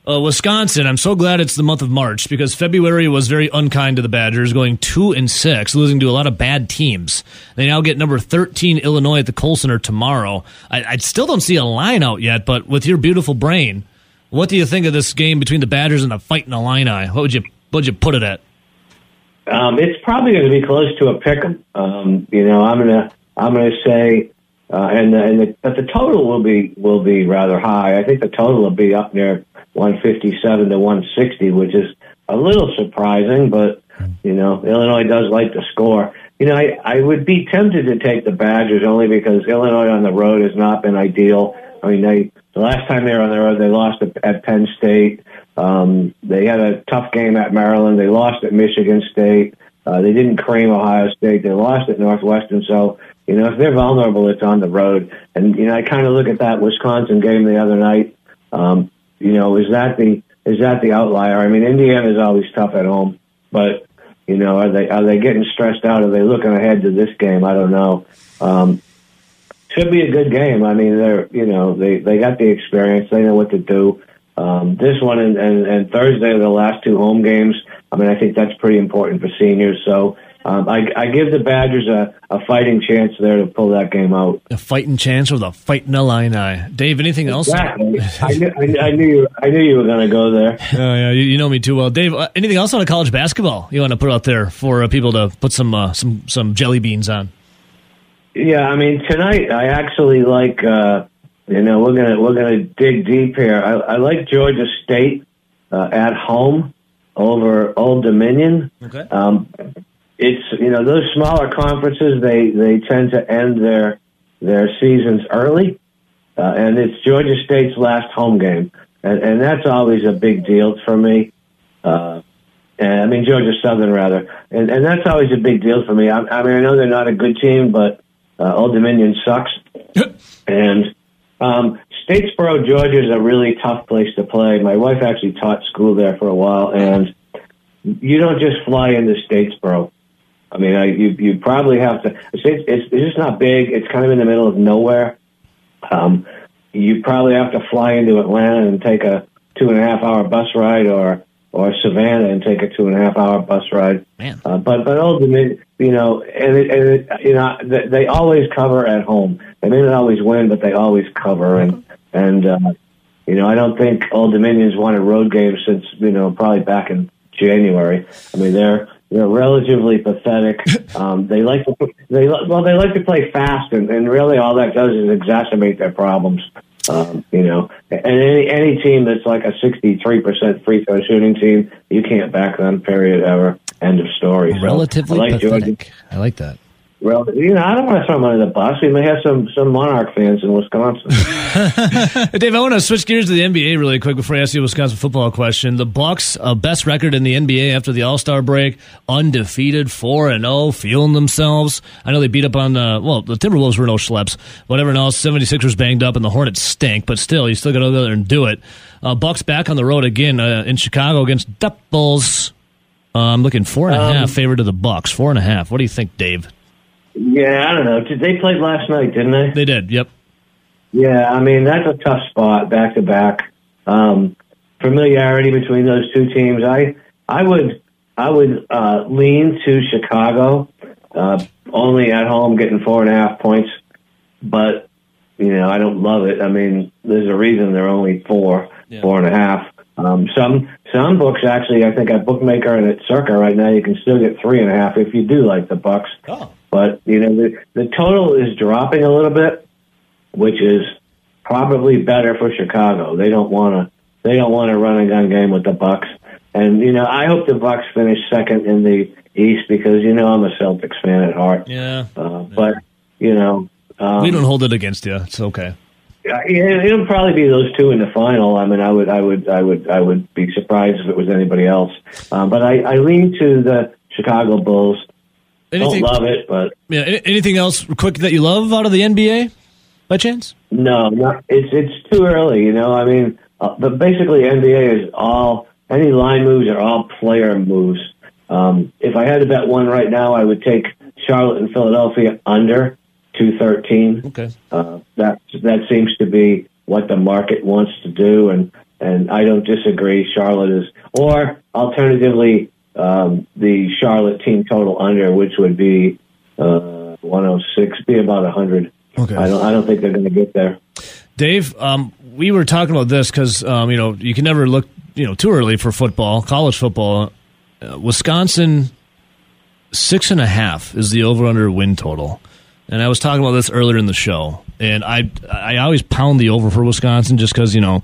uh, Wisconsin, I'm so glad it's the month of March because February was very unkind to the Badgers, going 2 and 6, losing to a lot of bad teams. They now get number 13 Illinois at the Kohl Center tomorrow. I, I still don't see a line out yet, but with your beautiful brain, what do you think of this game between the Badgers and the Fighting Illini? What would you, what would you put it at? Um, it's probably going to be close to a pick 'em. Um, you know, I'm gonna I'm gonna say, uh, and the, and the, but the total will be will be rather high. I think the total will be up near 157 to 160, which is a little surprising. But you know, Illinois does like to score. You know, I, I would be tempted to take the Badgers only because Illinois on the road has not been ideal. I mean, they the last time they were on the road, they lost at, at Penn State. Um, they had a tough game at Maryland. They lost at Michigan State. Uh, they didn't cream Ohio State. They lost at Northwestern. So, you know, if they're vulnerable, it's on the road. And, you know, I kind of look at that Wisconsin game the other night. Um, you know, is that the, is that the outlier? I mean, Indiana is always tough at home, but, you know, are they, are they getting stressed out? Are they looking ahead to this game? I don't know. Um, should be a good game. I mean, they're, you know, they, they got the experience. They know what to do. Um, this one and, and, and Thursday are the last two home games. I mean, I think that's pretty important for seniors. So um, I, I give the Badgers a, a fighting chance there to pull that game out. A fighting chance or the fighting Illini? Dave, anything else? Exactly. I knew, I, I knew you. I knew you were going to go there. Oh yeah, you, you know me too well, Dave. Uh, anything else on a college basketball you want to put out there for uh, people to put some uh, some some jelly beans on? Yeah, I mean tonight I actually like. You know, we're gonna we're gonna dig deep here. I, I like Georgia State uh, at home over Old Dominion. Okay. Um, it's you know those smaller conferences they they tend to end their their seasons early, uh, and it's Georgia State's last home game, and, and that's always a big deal for me. Uh, and I mean Georgia Southern rather, and and that's always a big deal for me. I, I mean I know they're not a good team, but uh, Old Dominion sucks, and um, Statesboro, Georgia is a really tough place to play. My wife actually taught school there for a while, and you don't just fly into Statesboro. I mean, I, you you probably have to. It's, it's it's just not big. It's kind of in the middle of nowhere. Um, you probably have to fly into Atlanta and take a two and a half hour bus ride, or or Savannah and take a two and a half hour bus ride. Man. Uh, but but ultimately, you know, and, it, and it, you know, they, they always cover at home. They may not always win, but they always cover. And and uh, you know, I don't think Old Dominion's won a road game since you know probably back in January. I mean, they're they're relatively pathetic. Um, they like to they well they like to play fast, and, and really all that does is exacerbate their problems. Um, you know, and any any team that's like a sixty three percent free throw shooting team, you can't back them. Period. Ever. End of story. So, Relatively I like Georgia. pathetic. I like that. Well, you know, I don't want to throw them under the bus. We may have some some Monarch fans in Wisconsin. Dave, I want to switch gears to the NBA really quick before I ask you a Wisconsin football question. The Bucks, uh, best record in the NBA after the All Star break, undefeated, four and zero, feeling themselves. I know they beat up on uh, well, the Timberwolves were no schleps, whatever. everyone else, 76ers banged up, and the Hornets stink. But still, you still got to go there and do it. Uh, Bucks back on the road again uh, in Chicago against Devils. Uh, I'm looking four and a half favorite of the Bucks. Four and a half. What do you think, Dave? yeah, I don't know. Did they played last night? Didn't they? They did. Yep. Yeah, I mean that's a tough spot back to back. Um, Familiarity between those two teams. I I would I would uh, lean to Chicago. Uh, only at home, getting four and a half points, but you know I don't love it. I mean, there's a reason they're only four, Yeah. four and a half. Um, some some books actually, I think at Bookmaker and at Circa right now, you can still get three and a half if you do like the Bucks. Oh. But you know the the total is dropping a little bit, which is probably better for Chicago. They don't want to they don't want to run a gun game with the Bucks. And you know I hope the Bucks finish second in the East because you know I'm a Celtics fan at heart. Yeah. Uh, but you know um, We don't hold it against you. It's okay. Yeah, it'll probably be those two in the final. I mean, I would, I would, I would, I would be surprised if it was anybody else. Um, but I, I lean to the Chicago Bulls. Anything, Don't love it, but Yeah. Anything else quick that you love out of the NBA, by chance? no, not, it's it's too early. You know, I mean, uh, but basically NBA is all any line moves are all player moves. Um, if I had to bet one right now, I would take Charlotte and Philadelphia under two thirteen. Okay. Uh, that that seems to be what the market wants to do, and and I don't disagree. Charlotte is, or alternatively, um, the Charlotte team total under, which would be uh, 106, be about 100. Okay. I don't I don't think they're going to get there. Dave, um, we were talking about this because um, you know you can never look you know too early for football, college football. Uh, Wisconsin six and a half is the over under win total, and I was talking about this earlier in the show. And I I always pound the over for Wisconsin just because you know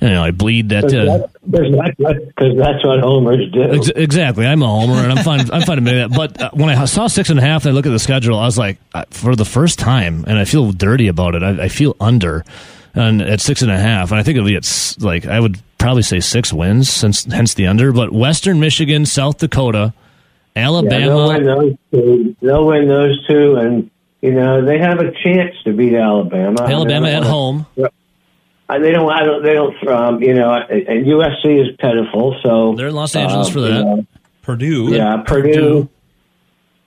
you know I bleed that. Uh, Because that's what homers do. Ex- exactly. I'm a homer, and I'm fine. I'm fine admitting that. But uh, when I saw six and a half, and I look at the schedule, I was like, uh, for the first time, and I feel dirty about it. I, I feel under, and at six and a half, and I think it'll be at like I would probably say six wins, since hence the under. But Western Michigan, South Dakota, Yeah, they'll win Alabama. those two. They'll win those two, and you know they have a chance to beat Alabama. Alabama at home. wanna- They don't. I don't. They don't. Um, you know, and USC is pitiful. So They're in Los Angeles um, for you that. know, Purdue. Yeah, Purdue,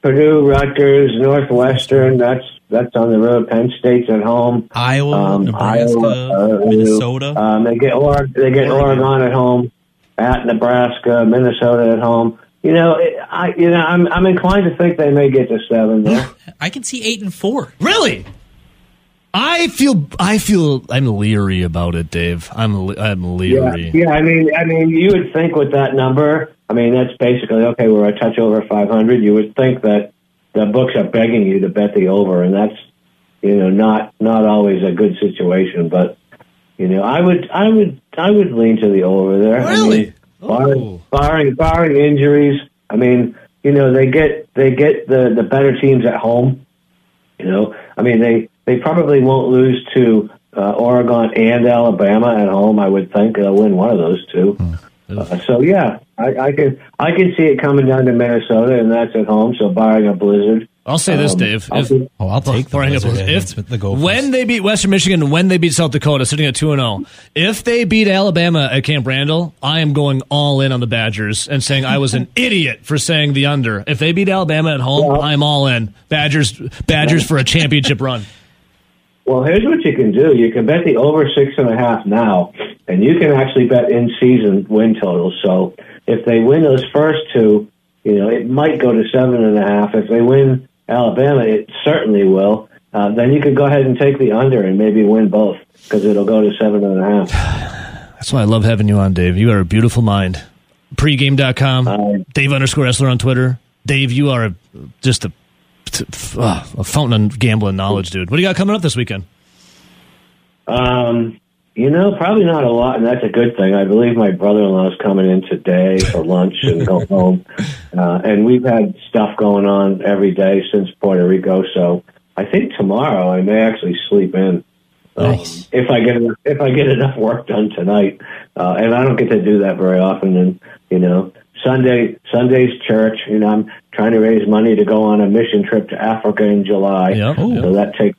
Purdue, Rutgers, Northwestern. That's that's on the road. Penn State's at home. Iowa, Um, Nebraska, Iowa, uh, Minnesota. Um, they get or they get Oregon. Oregon. at home, at Nebraska, Minnesota at home. You know, I you know I'm I'm inclined to think they may get to seven. Though. I can see eight and four. Really? I feel. I feel. I'm leery about it, Dave. I'm. I'm leery. yeah. I mean, I mean, you would think with that number. I mean, that's basically okay. We're a touch over 500. You would think that the books are begging you to bet the over, and that's you know not not always a good situation. But you know, I would I would I would lean to the over there. I Really? mean, barring, Oh. barring barring injuries. I mean, you know, they get they get the the better teams at home. You know, I mean, they they probably won't lose to uh, Oregon and Alabama at home. I would think they'll win one of those two. Uh, so yeah, I, I can I can see it coming down to Minnesota, and that's at home. So barring a blizzard, I'll say this, um, Dave. If, be- Oh, I'll take the Before I hang if the Gophers. when they beat Western Michigan, and when they beat South Dakota, sitting at two and zero, if they beat Alabama at Camp Randall, I am going all in on the Badgers and saying I was an idiot for saying the under. If they beat Alabama at home, Well- I'm all in. Badgers, Badgers for a championship run. Well, here's what you can do. You can bet the over six and a half now, and you can actually bet in season win totals. So if they win those first two, you know, it might go to seven and a half. If they win Alabama, it certainly will. Uh, then you could go ahead and take the under and maybe win both because it'll go to seven and a half. That's why I love having you on, Dave. You are a beautiful mind. Pregame.com, Uh, Dave underscore Essler on Twitter. Dave, you are a, just a, uh, a fountain of gambling knowledge, dude. What do you got coming up this weekend? Um, you know, probably not a lot, and that's a good thing. I believe my brother-in-law is coming in today for lunch and go home. Uh, and we've had stuff going on every day since Puerto Rico, so I think tomorrow I may actually sleep in. Um, if I get enough, if I get enough work done tonight, uh, and I don't get to do that very often. And you know, Sunday Sunday's church. You know, I'm trying to raise money to go on a mission trip to Africa in July. Yep, So yep. that takes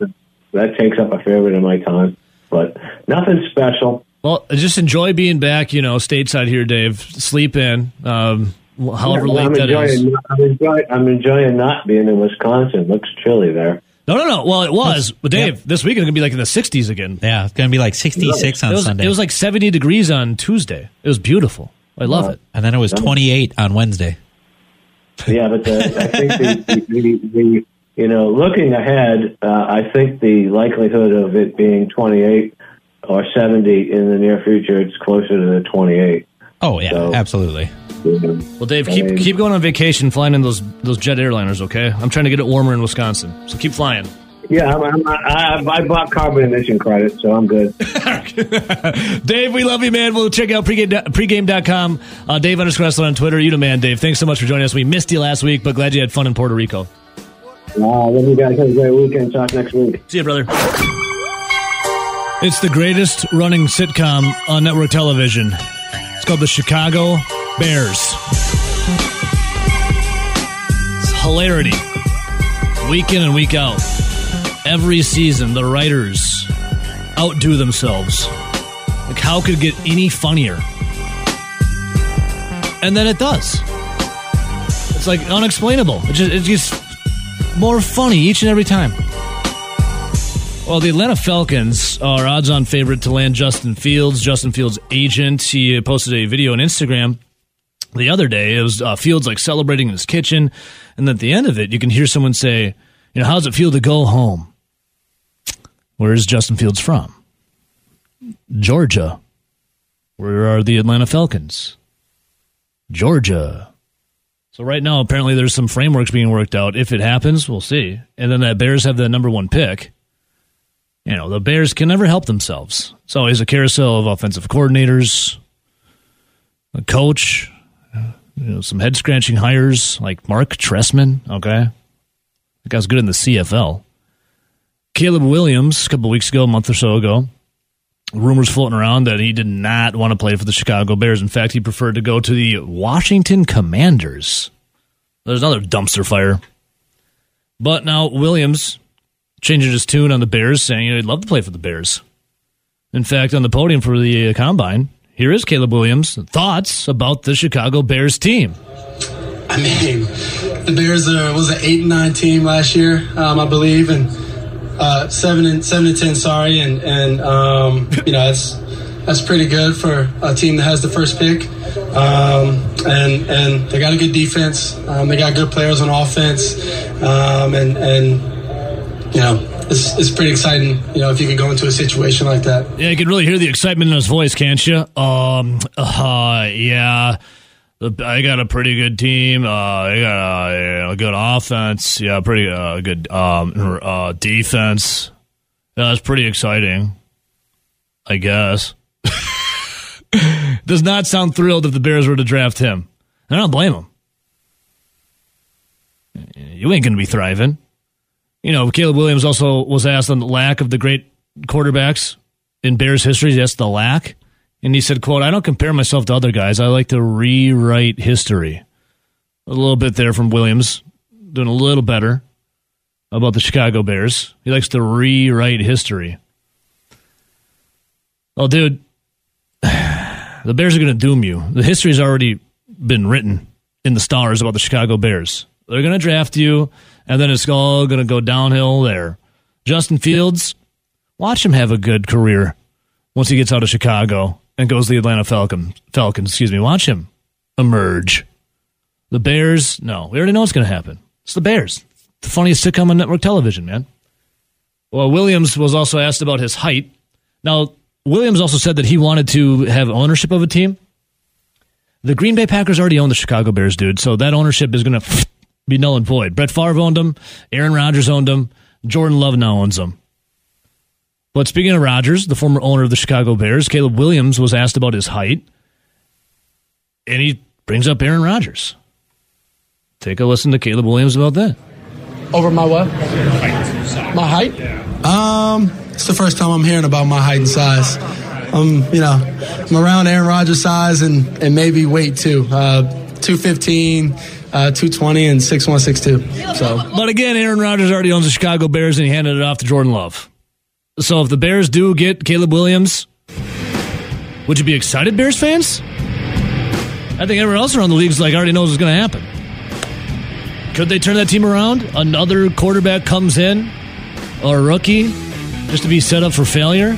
that takes up a fair bit of my time, but nothing special. Well, just enjoy being back, you know, stateside here, Dave. Sleep in, um, however Yeah, late I'm that enjoying, is. I'm enjoying. I'm enjoying not being in Wisconsin. Looks chilly there. No, no, no. Well, it was. But, Dave, this weekend it's going to be like in the 60s again. Yeah, it's going to be like 66 on It was, Sunday. it was like 70 degrees on Tuesday. It was beautiful. I love it. and then it was 28 on Wednesday. Yeah, but the, I think the, the, the, the you know looking ahead, uh, I think the likelihood of it being 28 or 70 in the near future, it's closer to the 28. Oh, yeah, So- absolutely. Well, Dave, I keep mean- keep going on vacation, flying in those those jet airliners, okay? I'm trying to get it warmer in Wisconsin, so keep flying. Yeah, I'm, I'm, I, I bought carbon emission credits, so I'm good. Dave, we love you, man. We'll check out pregame, pregame.com. Uh, Dave underscore on Twitter. You the man, Dave. Thanks so much for joining us. We missed you last week, but glad you had fun in Puerto Rico. Uh, love you guys. Have a great weekend. Talk next week. See you, brother. It's the greatest running sitcom on network television. It's called The Chicago Bears. It's hilarity. Week in and week out. Every season, the writers outdo themselves. Like, how could it get any funnier? And then it does. It's like unexplainable. It just, it gets more funny each and every time. Well, the Atlanta Falcons are odds on favorite to land Justin Fields. Justin Fields' agent, he posted a video on Instagram the other day. It was uh, Fields like celebrating in his kitchen. And at the end of it, you can hear someone say, You know, how's it feel to go home? Where is Justin Fields from? Georgia. Where are the Atlanta Falcons? Georgia. So right now, apparently, there's some frameworks being worked out. If it happens, we'll see. And then that Bears have the number one pick. You know, the Bears can never help themselves. It's always a carousel of offensive coordinators, a coach, you know, some head scratching hires like Marc Trestman. Okay, that guy's good in the CFL. Caleb Williams, a couple weeks ago, a month or so ago, rumors floating around that he did not want to play for the Chicago Bears. In fact, he preferred to go to the Washington Commanders. There's another dumpster fire. But now Williams changing his tune on the Bears, saying you know, he'd love to play for the Bears. In fact, on the podium for the combine, here is Caleb Williams' thoughts about the Chicago Bears team. I mean, the Bears uh, was an eight and nine team last year, um, I believe, and uh, seven and seven and ten. Sorry, and and um, you know that's that's pretty good for a team that has the first pick. Um, and and they got a good defense. Um, they got good players on offense, um, and and you know it's, it's pretty exciting. You know if you could go into a situation like that. Yeah, you can really hear the excitement in his voice, can't you? Um, uh, yeah. I got a pretty good team. Uh, I got a, you know, a good offense. Yeah, pretty uh, good um, uh, defense. Yeah, it's pretty exciting. I guess. Does not sound thrilled if the Bears were to draft him. I don't blame him. You ain't going to be thriving. You know, Caleb Williams also was asked on the lack of the great quarterbacks in Bears history. Yes, the lack. And he said, quote, I don't compare myself to other guys. I like to rewrite history. A little bit there from Williams, doing a little better about the Chicago Bears. He likes to rewrite history. Oh, dude, the Bears are going to doom you. The history's already been written in the stars about the Chicago Bears. They're going to draft you, and then it's all going to go downhill there. Justin Fields, watch him have a good career once he gets out of Chicago and goes the Atlanta Falcon, Falcons. Excuse me. Watch him emerge. The Bears, no, we already know what's going to happen. It's the Bears, the funniest sitcom on network television, man. Well, Williams was also asked about his height. Now, Williams also said that he wanted to have ownership of a team. The Green Bay Packers already own the Chicago Bears, dude, so that ownership is going to be null and void. Brett Favre owned them, Aaron Rodgers owned them, Jordan Love now owns them. But speaking of Rodgers, the former owner of the Chicago Bears, Caleb Williams was asked about his height, and he brings up Aaron Rodgers. Take a listen to Caleb Williams about that. Over my what? My height? Um, it's the first time I'm hearing about my height and size. Um, you know, I'm around Aaron Rodgers' size and, and maybe weight too. Uh, 215, uh, 220, and 6162. So, But again, Aaron Rodgers already owns the Chicago Bears, and he handed it off to Jordan Love. So if the Bears do get Caleb Williams, would you be excited, Bears fans? I think everyone else around the league's like already knows what's going to happen. Could they turn that team around? Another quarterback comes in, or a rookie, just to be set up for failure?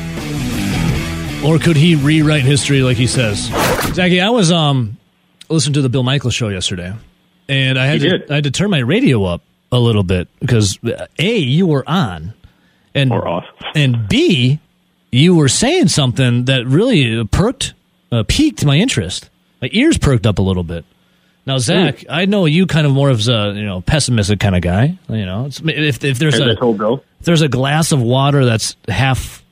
Or could he rewrite history like he says? Zachy, I was um listening to the Bill Michaels show yesterday, and I had to. I had to turn my radio up a little bit because a you were on, and Or off. and b you were saying something that really perked, uh, piqued my interest. My ears perked up a little bit. Now, Zach, I know you kind of more of a you know pessimistic kind of guy. You know, it's, if if there's a if there's a glass of water that's half,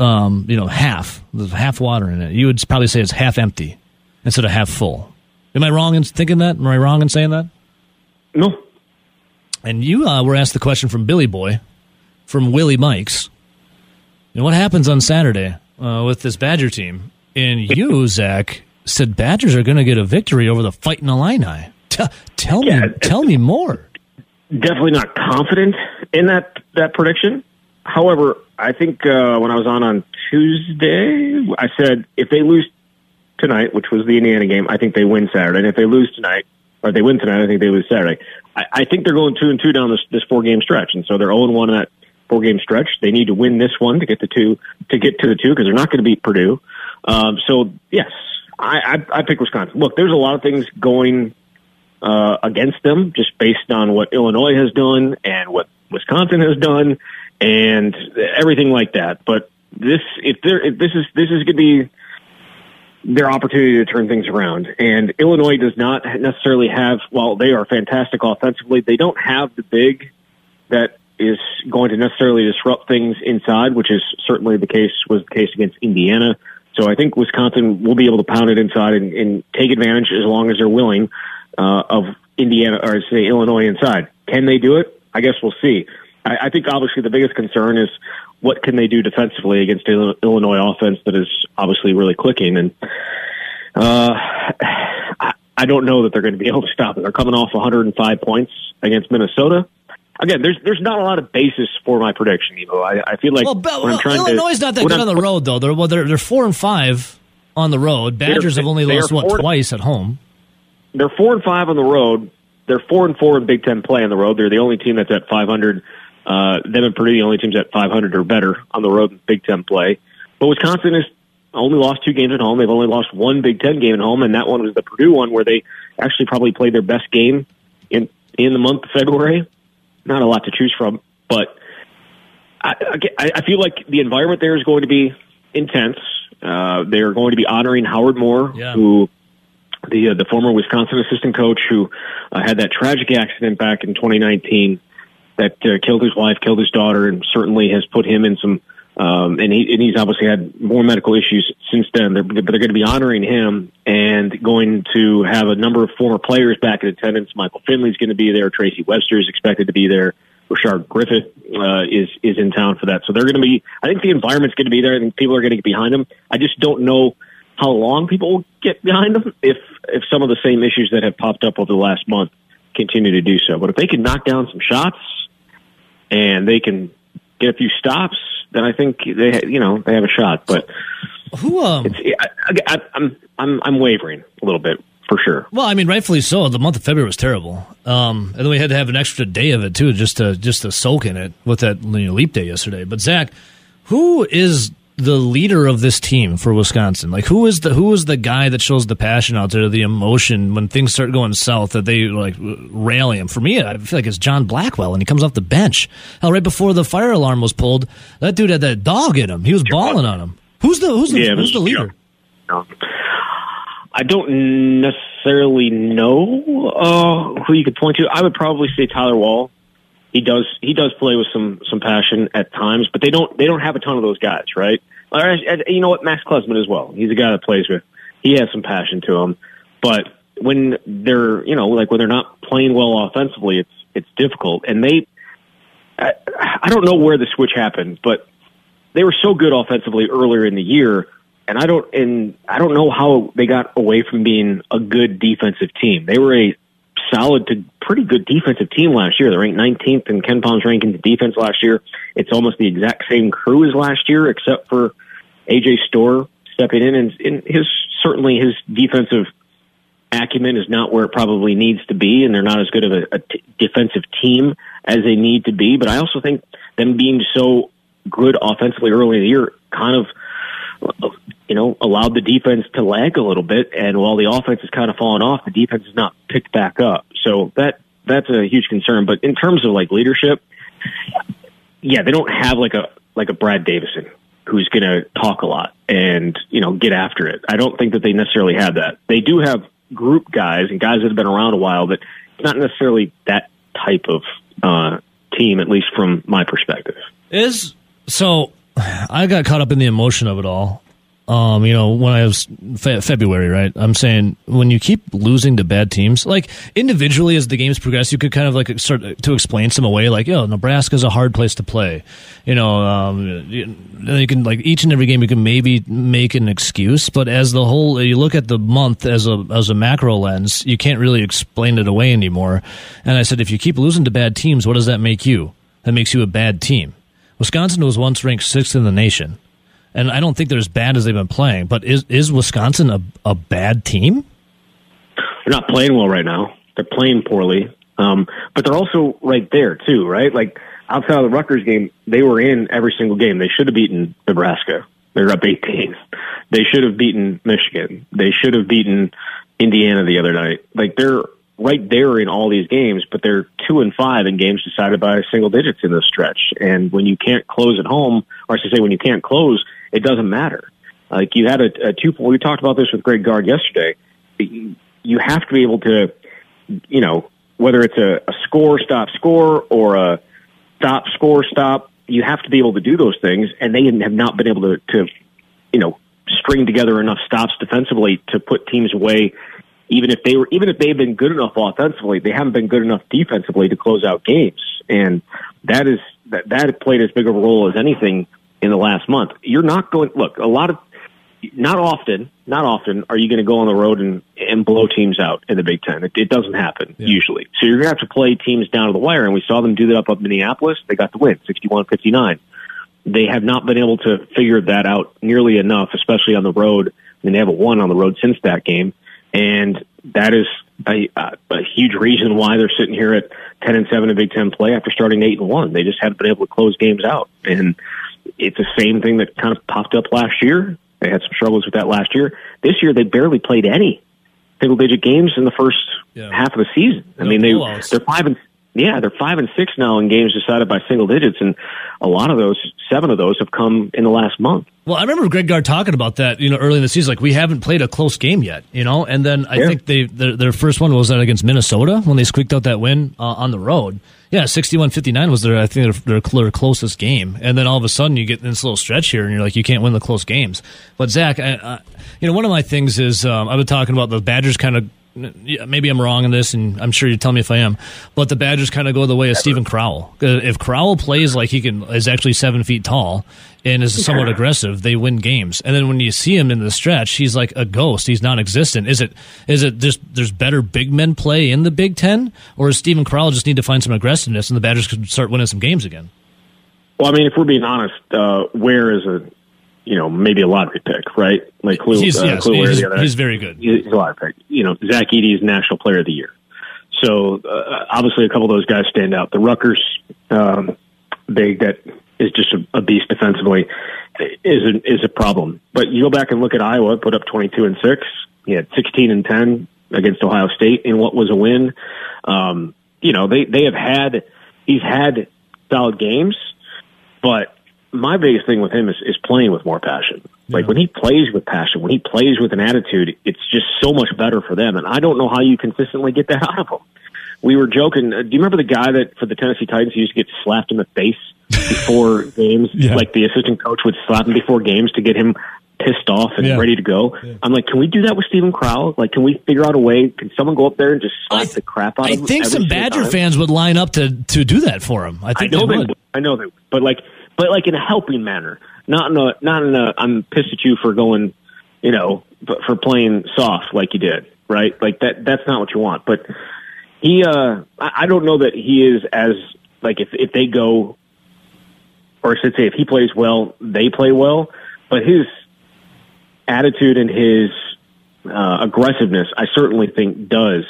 um, you know, half, there's half water in it, you would probably say it's half empty instead of half full. Am I wrong in thinking that? Am I wrong in saying that? No. And you uh, were asked the question from Billy Boy, from Willie Mikes. Know, what happens on Saturday uh, with this Badger team? And you, Zach, said Badgers are going to get a victory over the Fighting Illini. T- tell Yeah. me, tell me more. Definitely not confident in that that prediction. However, I think uh, when I was on on Tuesday, I said if they lose tonight, which was the Indiana game, I think they win Saturday. And if they lose tonight, or they win tonight, I think they lose Saturday. I, I think they're going two and two down this this four game stretch, and so they're zero and one in that four game stretch. They need to win this one to get the two to get to the two because they're not going to beat Purdue. Um, so yes, I, I I pick Wisconsin. Look, there's a lot of things going uh, against them just based on what Illinois has done and what Wisconsin has done and everything like that. But this, if there, if this is this is going to be their opportunity to turn things around. And Illinois does not necessarily have. While they are fantastic offensively, they don't have the big that is going to necessarily disrupt things inside, which is certainly the case was the case against Indiana. So I think Wisconsin will be able to pound it inside and, and take advantage as long as they're willing uh, of Indiana or say Illinois inside. Can they do it? I guess we'll see. I, I think obviously the biggest concern is what can they do defensively against Illinois offense that is obviously really clicking and. Uh, I don't know that they're going to be able to stop it. They're coming off 105 points against Minnesota. Again, there's there's not a lot of basis for my prediction. Evo. I, I feel like Well, but, when I'm trying Illinois is not that good I'm- on the road, though. They're well, they're they're four and five on the road. Badgers have only lost what four- twice at home. they're four and five on the road. They're four and four in Big Ten play on the road. They're the only team that's at 500. Uh, them and Purdue, the only teams at 500 or better on the road in Big Ten play. But Wisconsin has only lost two games at home. They've only lost one Big Ten game at home, and that one was the Purdue one where they actually probably played their best game in in the month of February. Not a lot to choose from, but I, I, I feel like the environment there is going to be intense. Uh, they are going to be honoring Howard Moore, Yeah. who the uh, the former Wisconsin assistant coach who uh, had that tragic accident back in 2019 that uh, killed his wife, killed his daughter, and certainly has put him in some. Um, and, he, and he's obviously had more medical issues since then. They're, but they're going to be honoring him and going to have a number of former players back in attendance. Michael Finley's going to be there. Tracy Webster is expected to be there. Rashard Griffith uh, is is in town for that. So they're going to be. I think the environment's going to be there. I think people are going to get behind them. I just don't know how long people will get behind them if if some of the same issues that have popped up over the last month continue to do so. But if they can knock down some shots and they can get a few stops, then I think they you know they have a shot. But Who um it's I, I, I'm I'm I'm wavering a little bit for sure. Well, I mean, rightfully so. The month of February was terrible, um, and then we had to have an extra day of it too, just to just to soak in it with that you know, leap day yesterday. But Zach, who is the leader of this team for Wisconsin? Like, who is the who is the guy that shows the passion out there, the emotion when things start going south that they like rally him? For me, I feel like it's John Blackwell, and he comes off the bench. Hell, right before the fire alarm was pulled, that dude had that dog in him. He was balling on him. Who's the who's the Yeah, who's the leader? I don't necessarily know uh, who you could point to. I would probably say Tyler Wahl he does he does play with some some passion at times, but they don't they don't have a ton of those guys, right? Or, uh, You know what, Max Klesmit as well. He's a guy that plays with. He has some passion to him, but when they're you know like when they're not playing well offensively, it's it's difficult. And they, I, I don't know where the switch happened, but they were so good offensively earlier in the year, and I don't and I don't know how they got away from being a good defensive team. They were a solid to pretty good defensive team last year. They ranked 19th in KenPom's rankings defense last year. It's almost the exact same crew as last year, except for AJ Storr stepping in, and, and his certainly his defensive acumen is not where it probably needs to be, and they're not as good of a, a t- defensive team as they need to be. But I also think them being so good offensively early in the year kind of you know, allowed the defense to lag a little bit. And while the offense has kind of fallen off, the defense has not picked back up. So that that's a huge concern. But in terms of like leadership, yeah, they don't have like a like a Brad Davison who's going to talk a lot and you know get after it. I don't think that they necessarily have that. They do have group guys and guys that have been around a while, but it's not necessarily that type of uh, team, at least from my perspective. Is so. I got caught up in the emotion of it all um, you know, when I was fe- February, right? I'm saying when you keep losing to bad teams, like individually as the games progress, you could kind of like start to explain some away, like, yo, Nebraska's a hard place to play. You know, um, you, you can like each and every game you can maybe make an excuse, but as the whole, you look at the month as a as a macro lens, you can't really explain it away anymore. And I said, if you keep losing to bad teams, what does that make you? That makes you a bad team. Wisconsin was once ranked sixth in the nation and I don't think they're as bad as they've been playing. But is is Wisconsin a, a bad team? They're not playing well right now. They're playing poorly, um, but they're also right there too, right? Like outside of the Rutgers game, they were in every single game. They should have beaten Nebraska. They're up 18. They should have beaten Michigan. They should have beaten Indiana the other night. Like they're right there in all these games, but they're two and five in games decided by single digits in this stretch. And when you can't close at home, or I should say, when you can't close it doesn't matter. Like you had a, a two. We talked about this with Greg Gard yesterday. You have to be able to, you know, whether it's a, a score stop score or a stop score stop. You have to be able to do those things, and they have not been able to, to you know, string together enough stops defensively to put teams away. Even if they were, even if they've been good enough offensively, they haven't been good enough defensively to close out games, and that is that that played as big a role as anything in the last month. You're not going, look, a lot of, not often, not often are you going to go on the road and, and blow teams out in the Big Ten. It, it doesn't happen yeah. usually. So you're going to have to play teams down to the wire. And we saw them do that up at Minneapolis. They got the win, 61-59. They have not been able to figure that out nearly enough, especially on the road. I mean, they haven't won on the road since that game. And that is a, a huge reason why they're sitting here at 10 and 7 in Big Ten play after starting 8 and 1. They just haven't been able to close games out. And it's the same thing that kind of popped up last year. They had some struggles with that last year. This year, they barely played any single digit games in the first yeah. half of the season. I no mean, they they're five and yeah, they're five and six now in games decided by single digits, and a lot of those, seven of those, have come in the last month. Well, I remember Greg Gard talking about that, you know, early in the season, like we haven't played a close game yet, you know, and then I yeah. think they their, their, first one was that against Minnesota when they squeaked out that win uh, on the road. Yeah, 61-59 was their I think their, their, closest game, and then all of a sudden you get this little stretch here, and you're like you can't win the close games. But Zach, I, I, you know, one of my things is um, I've been talking about the Badgers kind of maybe I'm wrong in this, and I'm sure you tell me if I am. But the Badgers kind of go the way of Steven Crowl. Uh, if Crowl plays like he can, is actually seven feet tall and is somewhat aggressive, they win games. And then when you see him in the stretch, he's like a ghost. He's non-existent. Is it? Is it just there's better big men play in the Big Ten, or does Steven Crowl just need to find some aggressiveness, and the Badgers can start winning some games again? Well, I mean, if we're being honest, uh, Ware is a you know, maybe a lottery pick, right? Like Clue, he's, uh, yes, he's, the other he's very good. He's a lottery pick. You know, Zach Edey is National Player of the Year. So uh, obviously, a couple of those guys stand out. The Rutgers um, big that is just a, a beast defensively is a, is a problem. But you go back and look at Iowa, put up twenty two and six. He had sixteen and ten against Ohio State in what was a win. Um, you know, they they have had he's had solid games, but my biggest thing with him is, is playing with more passion. Yeah. Like when he plays with passion, when he plays with an attitude, it's just so much better for them. And I don't know how you consistently get that out of him. we were joking. Uh, do you remember the guy that for the Tennessee Titans he used to get slapped in the face before games? Yeah. Like the assistant coach would slap him before games to get him pissed off and Yeah. ready to go. I'm like, can we do that with Steven Crowl? Like, can we figure out a way? Can someone go up there and just slap I the crap out I of him? I think some Badger time? fans would line up to to do that for him. I I think know they they would. would. I know they would. But like, but like in a helping manner, not in a, not in a, I'm pissed at you for going, you know, for playing soft like you did, right? Like that, that's not what you want. But he, uh, I, I don't know that he is as, like if, if they go, or I should say if he plays well, they play well, but his attitude and his, uh, aggressiveness, I certainly think does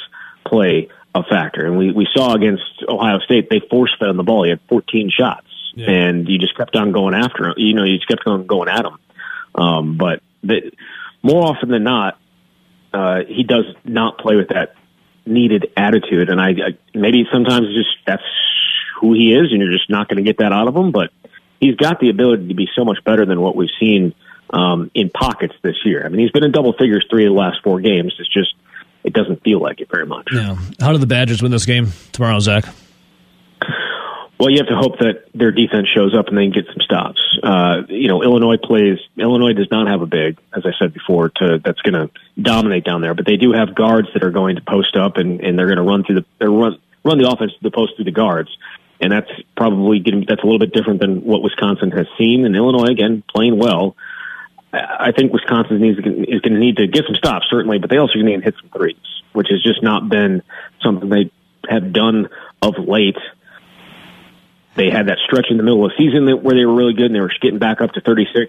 play a factor. And we, we saw against Ohio State, they forced fed on the ball. He had 14 shots and you just kept on going after him. You know, you just kept on going at him. Um, but the, more often than not, uh, he does not play with that needed attitude. And I, I maybe sometimes just that's who he is and you're just not going to get that out of him. But he's got the ability to be so much better than what we've seen, um, in pockets this year. I mean, he's been in double figures three of the last four games. It's just, it doesn't feel like it very much. Yeah. How do the Badgers win this game tomorrow, Zach? Well, you have to hope that their defense shows up and they can get some stops. Uh, you know, Illinois plays. Illinois does not have a big, as I said before, to that's going to dominate down there. But they do have guards that are going to post up and, and they're going to run through the they're run run the offense to the post through the guards. And that's probably getting that's a little bit different than what Wisconsin has seen. And Illinois again playing well. I think Wisconsin needs is going to need to get some stops certainly, but they also need to hit some threes, which has just not been something they have done of late. They had that stretch in the middle of the season that, where they were really good and they were getting back up to 36%,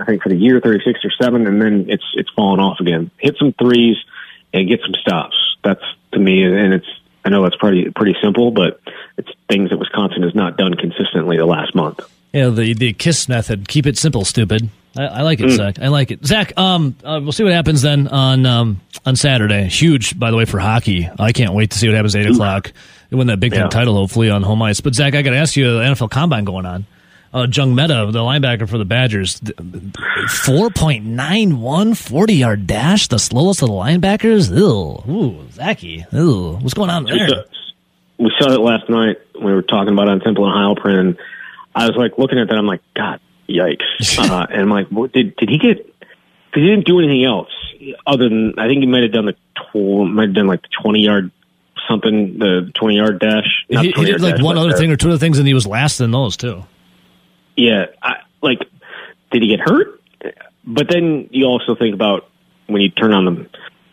I think for the year, 36 or 7, and then it's, it's fallen off again. Hit some threes and get some stops. That's to me, and it's, I know that's pretty, pretty simple, but it's things that Wisconsin has not done consistently the last month. Yeah, the the kiss method. Keep it simple, stupid. I, I like it, Zach. I like it, Zach. Um, uh, we'll see what happens then on um on Saturday. Huge, by the way, for hockey. I can't wait to see what happens at eight o'clock. They win that Big Ten Yeah. title, hopefully on home ice. But Zach, I got to ask you, the NFL Combine going on. Uh, Njongmeta, the linebacker for the Badgers, 4.91 40 yard dash, the slowest of the linebackers. Ew. Ooh, Zachy. Ew. What's going on there? we saw it last night. when We were talking about it on Temple and Heilprin, and I was like looking at that. I'm like, God, yikes! uh, and I'm like, what, did did he get? Because he didn't do anything else other than I think he might have done the tw- might have done like the 20 yard something, the 20 yard dash. He, Not he 20 did like dash, one other the- thing or two other things, and he was last in those too. Yeah, I, like, did he get hurt? But then you also think about when you turn on the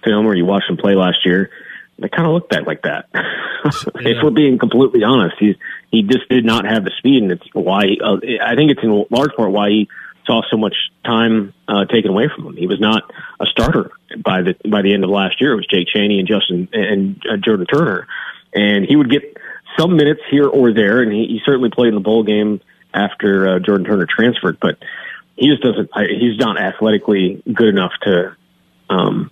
film or you watch him play last year, they kind of looked at like that. if we're being completely honest, he he just did not have the speed, and it's why uh, I think it's in large part why he saw so much time uh, taken away from him. He was not a starter by the by the end of last year. It was Jake Chaney and Justin and uh, Jordan Turner, and he would get some minutes here or there, and he, he certainly played in the bowl game after uh, Jordan Turner transferred, but he just doesn't. He's not athletically good enough to, um,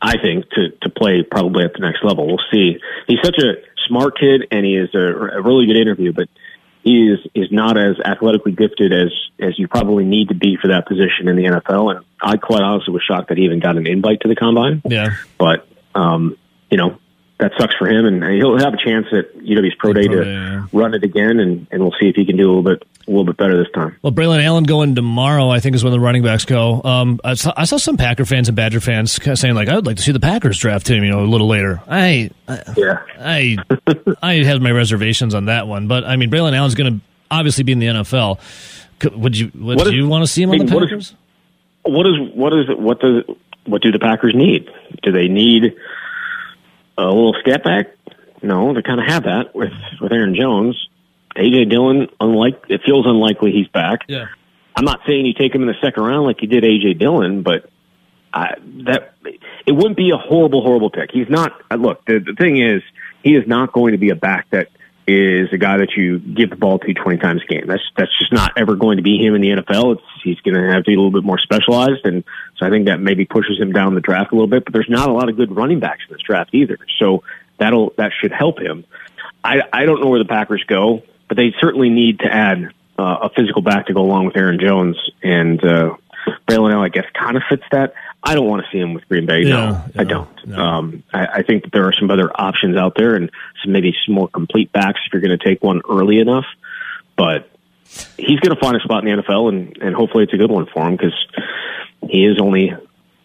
I think, to to play probably at the next level. We'll see. He's such a smart kid, and he is a, a really good interview, but he is is not as athletically gifted as as you probably need to be for that position in the NFL. And I quite honestly was shocked that he even got an invite to the combine. Yeah. But um, you know that sucks for him, and he'll have a chance at UW's pro day Pro to Day, run it again, and, and we'll see if he can do a little bit a little bit better this time. Well, Braylon Allen going tomorrow, I think, is when the running backs go. Um, I, saw, I saw some Packer fans and Badger fans kind of saying like, "I would like to see the Packers draft him," you know, a little later. I, I, Yeah, I, I have my reservations on that one, but I mean, Braylon Allen's going to obviously be in the NFL. Could- Would you would What is- you want to see him I on the Packers? what is what is what does what do the Packers need? Do they need a little step back? No, they kind of have that with with Aaron Jones. AJ Dillon, unlike it feels unlikely he's back. yeah. I'm not saying you take him in the second round like you did AJ Dillon, but I, that it wouldn't be a horrible, horrible pick. He's not. Look, the, the thing is, he is not going to be a back that is a guy that you give the ball to 20 times a game. That's that's just not ever going to be him in the NFL. It's, he's going to have to be a little bit more specialized, and so I think that maybe pushes him down the draft a little bit. But there's not a lot of good running backs in this draft either, so that'll that should help him. I I don't know where the Packers go, but they certainly need to add uh, a physical back to go along with Aaron Jones and uh, Braylon. Allen, I guess kind of fits that. I don't want to see him with Green Bay. No, yeah, I don't. no. Um, I, I think that there are some other options out there, and some maybe some more complete backs if you're going to take one early enough. But he's going to find a spot in the NFL, and and hopefully it's a good one for him because he is only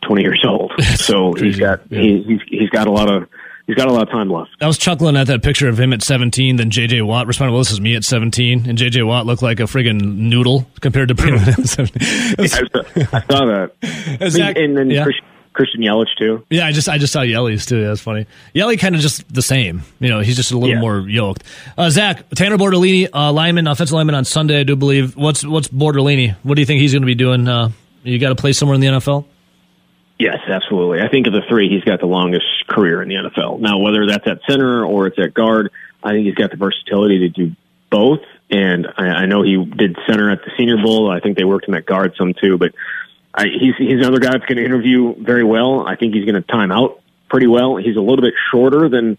20 years old. So he's got yeah. he, he's he's got a lot of he's got a lot of time left. I was chuckling at that picture of him at 17. Then J.J. Watt responded, "Well, this is me at 17," and J.J. Watt looked like a friggin' noodle compared to Braylon at 17. It was- I saw, I saw that. I mean, Zach- and then yeah. Christian, Christian Yelich too. Yeah, I just I just saw Yelly's too. That's funny. Yelly kind of just the same. You know, he's just a little Yeah. more yoked. Uh, Zach Tanner Bortolini, uh, lineman, offensive lineman on Sunday, I do believe. What's what's Bortolini? What do you think he's going to be doing? Uh, you got to play somewhere in the NFL. Yes, absolutely. I think of the three, he's got the longest career in the NFL. Now, whether that's at center or it's at guard, I think he's got the versatility to do both. And I, I know he did center at the Senior Bowl. I think they worked him at guard some too. But I, he's he's another guy that's going to interview very well. I think he's going to time out pretty well. He's a little bit shorter than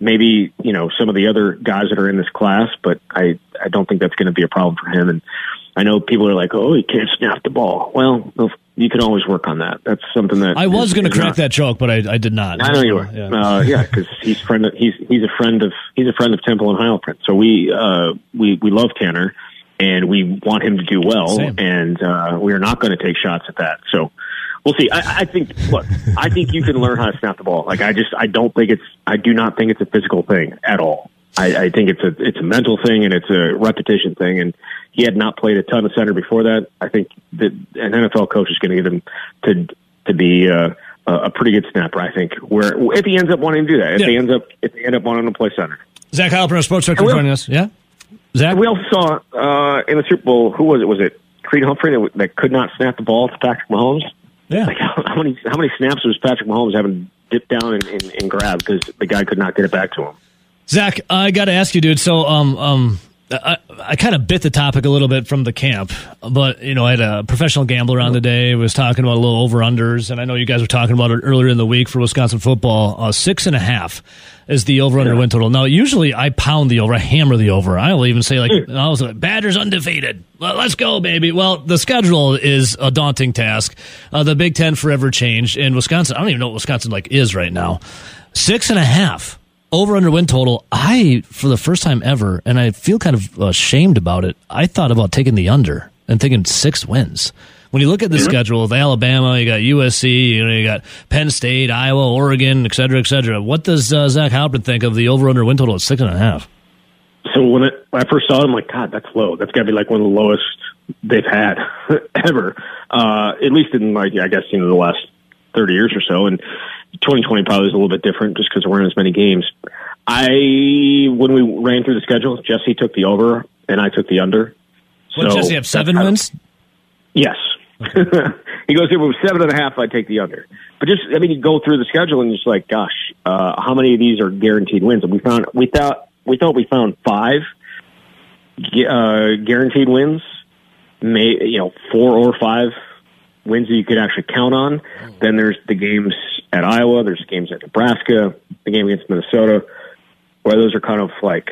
maybe you know some of the other guys that are in this class, but I I don't think that's going to be a problem for him. And I know people are like, oh, he can't snap the ball. Well, you can always work on that. That's something that I was going to crack not- that joke, but I, I did not. I know you were. Yeah. Uh, yeah, because he's friend. Of, he's he's a friend of he's a friend of Temple and Heilprin. So we uh, we we love Tanner, and we want him to do well, Same. and uh, we are not going to take shots at that. So we'll see. I, I think. Look, I think you can learn how to snap the ball. Like I just I don't think it's I do not think it's a physical thing at all. I, I think it's a it's a mental thing and it's a repetition thing. And he had not played a ton of center before that. I think that an NFL coach is going to get him to to be uh, a pretty good snapper. I think where if he ends up wanting to do that, if Yeah. he ends up if they end up wanting to play center. Zach Heilprin, sports director, joining us. Yeah, Zach. We also saw uh, in the Super Bowl who was it? Was it Creed Humphrey that, that could not snap the ball to Patrick Mahomes? yeah. Like how, how many how many snaps was Patrick Mahomes having dipped down and, and, and grab because the guy could not get it back to him? Zach, I got to ask you, dude. So, um, um, I, I kind of bit the topic a little bit from the camp, but you know, I had a professional gambler on today. Was talking about a little over unders, and I know you guys were talking about it earlier in the week for Wisconsin football. Uh, six and a half is the over under win total. Now, usually I pound the over, I hammer the over. I will even say like, I was like, Badgers undefeated. Let's go, baby. Well, the schedule is a daunting task. Uh, the Big Ten forever changed, and Wisconsin. I don't even know what Wisconsin like is right now. Six and a half over under win total. I, for the first time ever, and I feel kind of ashamed about it. I thought about taking the under and thinking six wins. When you look at the schedule of Alabama, you got USC, you know, you got Penn State, Iowa, Oregon, et cetera, et cetera. What does uh, Zach Heilprin think of the over under win total at six and a half? So when, it, when I first saw it, I'm like, God, that's low. That's got to be like one of the lowest they've had ever. Uh, at least in like, I guess, you know, the last 30 years or so. And 2020 probably is a little bit different just because there weren't as many games. I, when we ran through the schedule, Jesse took the over and I took the under. What, So Jesse have seven wins? Yes. he goes, if it was seven and a half, I'd take the under. But just, I mean, you go through the schedule and just like, gosh, uh, how many of these are guaranteed wins? And we found, we thought, we thought we found five uh, guaranteed wins, may, you know, four or five wins that you could actually count on. Hmm. Then there's the games at Iowa, there's games at Nebraska, the game against Minnesota, where those are kind of like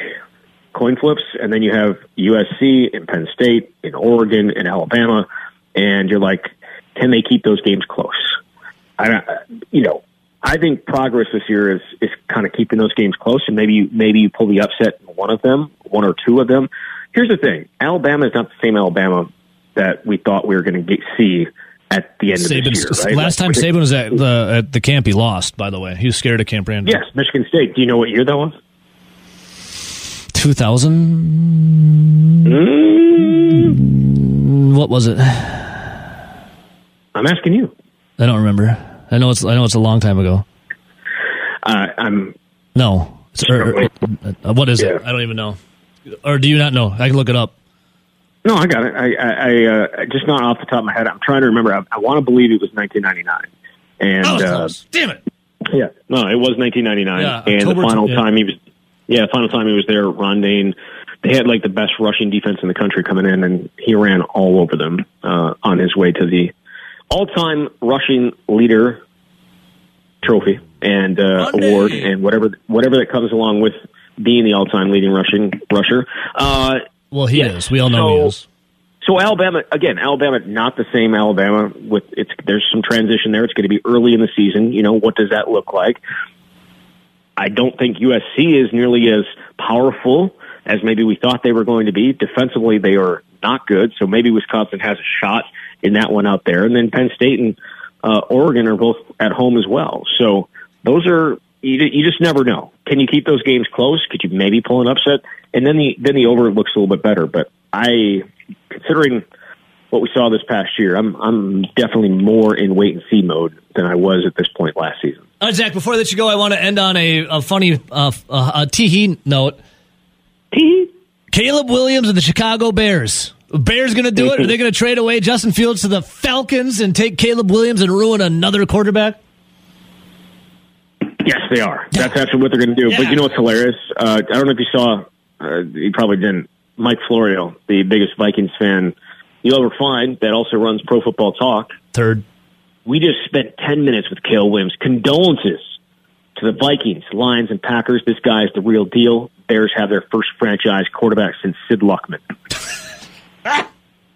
coin flips. And then you have USC and Penn State and Oregon and Alabama. And you're like, can they keep those games close? I, you know, I think progress this year is is kind of keeping those games close, and maybe you, maybe you pull the upset in one of them, one or two of them. Here's the thing: Alabama is not the same Alabama that we thought we were going to see at the end of Saban's, this year. Right? last time Like, Saban was at the at the camp, he lost. By the way, he was scared of Camp Randall. yes, Michigan State. Do you know what year that was? two thousand. Mm, What was it? I'm asking you. I don't remember. I know it's I know it's a long time ago. Uh, I'm No, or, or- uh, what is it? I don't even know. Or do you not know? I can look it up. No, I got it. I, I, I uh, just not off the top of my head. I'm trying to remember. I, I want to believe it was 1999, and Oh, uh, damn it! Yeah, no, it was 1999, Yeah, and the final yeah. time he was, yeah, the final time he was there, Ron Dayne, they had like the best rushing defense in the country coming in, and he ran all over them uh, on his way to the all-time rushing leader trophy and uh, award, and whatever whatever that comes along with being the all-time leading rushing rusher. Uh, Well, he Yeah. is. We all know he So- is. So Alabama again, Alabama not the same Alabama with it's there's some transition there. It's going to be early in the season. You know what does that look like? I don't think USC is nearly as powerful as maybe we thought they were going to be. Defensively, they are not good. So maybe Wisconsin has a shot in that one out there. And then Penn State and uh, Oregon are both at home as well. So those are you, you just never know. Can you keep those games close? Could you maybe pull an upset? And then the then the over looks a little bit better. But I, considering what we saw this past year, I'm I'm definitely more in wait and see mode than I was at this point last season. All right, Zach. Before I let you go, I want to end on a, a funny uh, uh, a tee note. Tee. Caleb Williams of the Chicago Bears. Bears going to do it? Are they going to trade away Justin Fields to the Falcons and take Caleb Williams and ruin another quarterback? Yes, they are. That's actually what they're going to do. Yeah. But you know what's hilarious? Uh, I don't know if you saw. Uh, you probably didn't. Mike Florio, the biggest Vikings fan you'll ever find, that also runs Pro Football Talk. Third. We just spent 10 minutes with Caleb Williams. Condolences to the Vikings, Lions, and Packers. This guy is the real deal. Bears have their first franchise quarterback since Sid Luckman.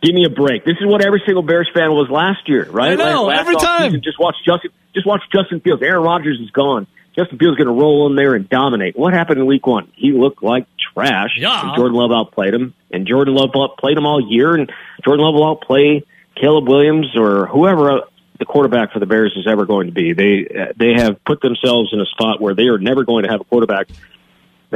Give me a break. This is what every single Bears fan was last year, right? I know, Last every time. Just watch Justin. Just watch Justin Fields. Aaron Rodgers is gone. Justin Fields going to roll in there and dominate. What happened in Week One? He looked like trash. Yeah. Jordan Love outplayed him, and Jordan Love outplayed him all year, and Jordan Love will outplay Caleb Williams or whoever uh, the quarterback for the Bears is ever going to be. They uh, they have put themselves in a spot where they are never going to have a quarterback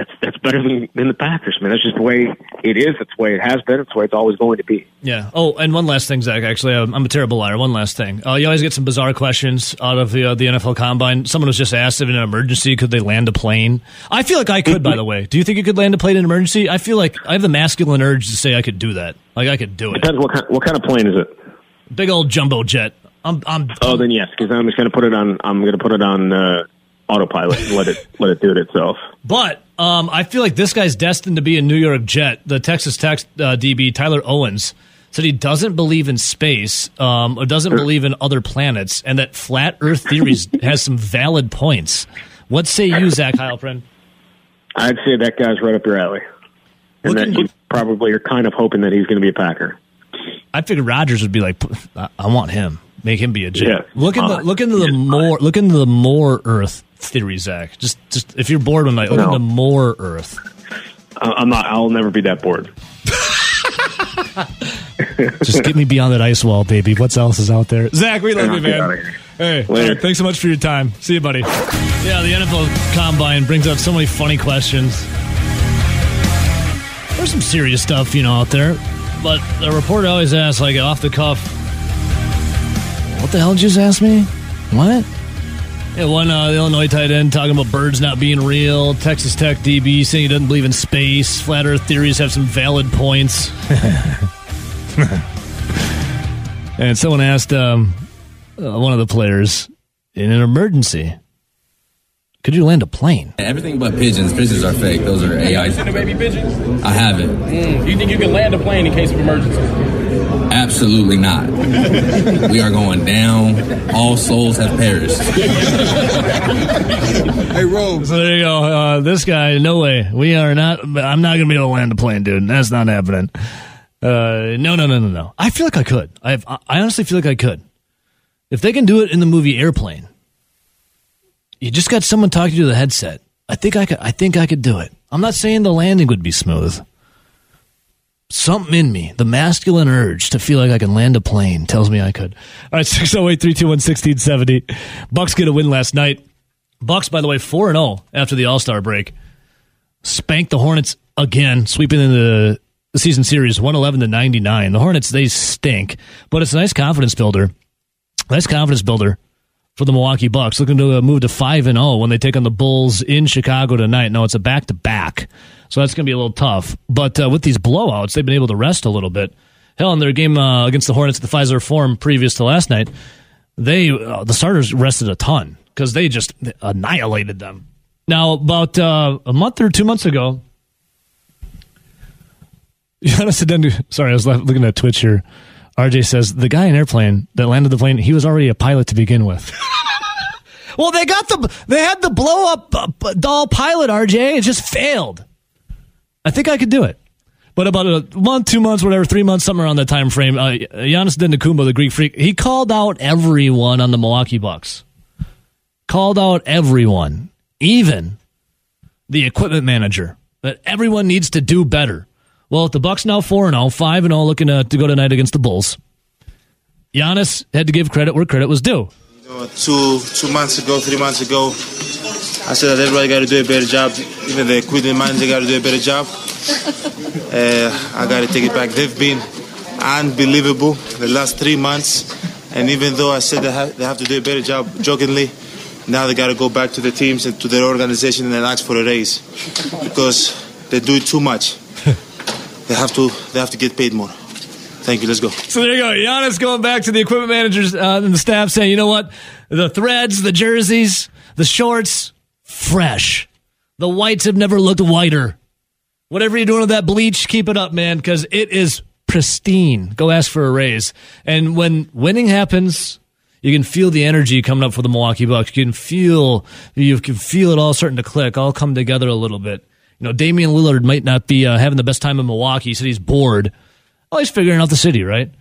that's that's better than, than the Packers, man. That's just the way it is. That's the way it has been. It's the way it's always going to be. Yeah. Oh, and one last thing, Zach. Actually, I'm, I'm a terrible liar. One last thing. Uh, you always get some bizarre questions out of the uh, the NFL Combine. Someone was just asked if in an emergency could they land a plane. I feel like I could. by the way, do you think you could land a plane in an emergency? I feel like I have the masculine urge to say I could do that. Like I could do it. Depends what kind, what kind of plane is it. Big old jumbo jet. I'm. I'm. Oh, then yes, because I'm just going to put it on. I'm going to put it on uh, autopilot and let it let it do it itself. But um, I feel like this guy's destined to be a New York Jet. The Texas Tech uh, DB Tyler Owens said he doesn't believe in space um, or doesn't believe in other planets, and that flat Earth theories has some valid points. What say you, Zach Heilprin? I'd say that guy's right up your alley, and that you probably are kind of hoping that he's going to be a Packer. I figured Rodgers would be like, I, I want him, make him be a Jet. Yeah. Look into Uh, look into the yeah. more look into the more Earth theory, Zach. Just just if you're bored one night, look No. into more Earth. I- I'm not. I'll never be that bored. Just get me beyond that ice wall, baby. What else is out there? Zach, we love you, man. Hey, Later. Zach, thanks so much for your time. See you, buddy. Yeah, the NFL Combine brings up so many funny questions. There's some serious stuff, you know, out there. But the reporter always asks, like, off the cuff, what the hell did you just ask me? What? Yeah, one uh, the Illinois tight end talking about birds not being real. Texas Tech DB saying he doesn't believe in space. Flat Earth theories have some valid points. and someone asked um, uh, one of the players in an emergency, could you land a plane? Everything but pigeons. Pigeons are fake. Those are AI. the baby pigeons? I haven't. Mm. Do you think you can land a plane in case of emergency? Absolutely not. we are going down. All souls have perished. Hey, Rose. So there you go. Uh, this guy, no way. We are not. I'm not going to be able to land a plane, dude. That's not happening. Uh, no, no, no, no, no. I feel like I could. I, have, I honestly feel like I could. If they can do it in the movie Airplane, you just got someone talking to the headset. I think I could. I think I could do it. I'm not saying the landing would be smooth. Something in me, the masculine urge to feel like I can land a plane, tells me I could. All right, 608 321 1670. Bucks get a win last night. Bucks, by the way, 4 0 after the All Star break. Spanked the Hornets again, sweeping in the, season series 111 to 99. The Hornets, they stink, but it's a nice confidence builder. Nice confidence builder for the Milwaukee Bucks, looking to uh, move to 5 and 0 when they take on the Bulls in Chicago tonight. No, it's a back to back, so that's going to be a little tough. But uh, with these blowouts, they've been able to rest a little bit. Hell, in their game uh, against the Hornets at the Fiserv Forum previous to last night, they uh, the starters rested a ton because they just annihilated them. Now, about uh, a month or two months ago, sorry, I was looking at Twitch here. RJ says the guy in airplane that landed the plane, he was already a pilot to begin with. well, they got the they had the blow up uh, doll pilot RJ. It just failed. I think I could do it. But about a month, two months, whatever, three months, somewhere around that time frame, uh, Giannis Antetokounmpo, the Greek freak, he called out everyone on the Milwaukee Bucks. Called out everyone, even the equipment manager, that everyone needs to do better. Well, the Bucks now four and 0, 5 and 0, looking to, to go tonight against the Bulls. Giannis had to give credit where credit was due. Two two months ago, three months ago, I said that everybody got to do a better job. Even the equipment manager got to do a better job. Uh, I got to take it back. They've been unbelievable the last three months, and even though I said they have, they have to do a better job, jokingly, now they got to go back to the teams and to their organization and ask for a raise because they do it too much. they have to they have to get paid more. Thank you. Let's go. So there you go. Giannis going back to the equipment managers uh, and the staff saying, you know what? The threads, the jerseys, the shorts, fresh. The whites have never looked whiter. Whatever you're doing with that bleach, keep it up, man, because it is pristine. Go ask for a raise. And when winning happens, you can feel the energy coming up for the Milwaukee Bucks. You can feel you can feel it all starting to click, all come together a little bit. You know, Damian Lillard might not be uh, having the best time in Milwaukee. He said he's bored. Oh, he's figuring out the city, right?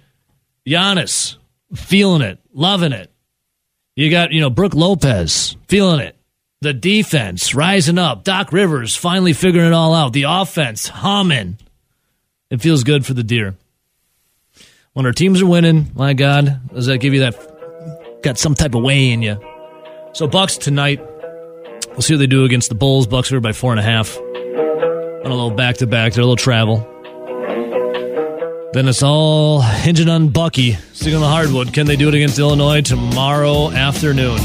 Giannis, feeling it, loving it. You got, you know, Brook Lopez, feeling it. The defense rising up. Doc Rivers finally figuring it all out. The offense humming. It feels good for the deer. When our teams are winning, my God, does that give you that, got some type of way in you? So Bucks tonight. We'll see what they do against the Bulls. Bucks are by four and a half. On a little back to back. They're a little travel. Then it's all hinging on Bucky sitting on the hardwood. Can they do it against Illinois tomorrow afternoon?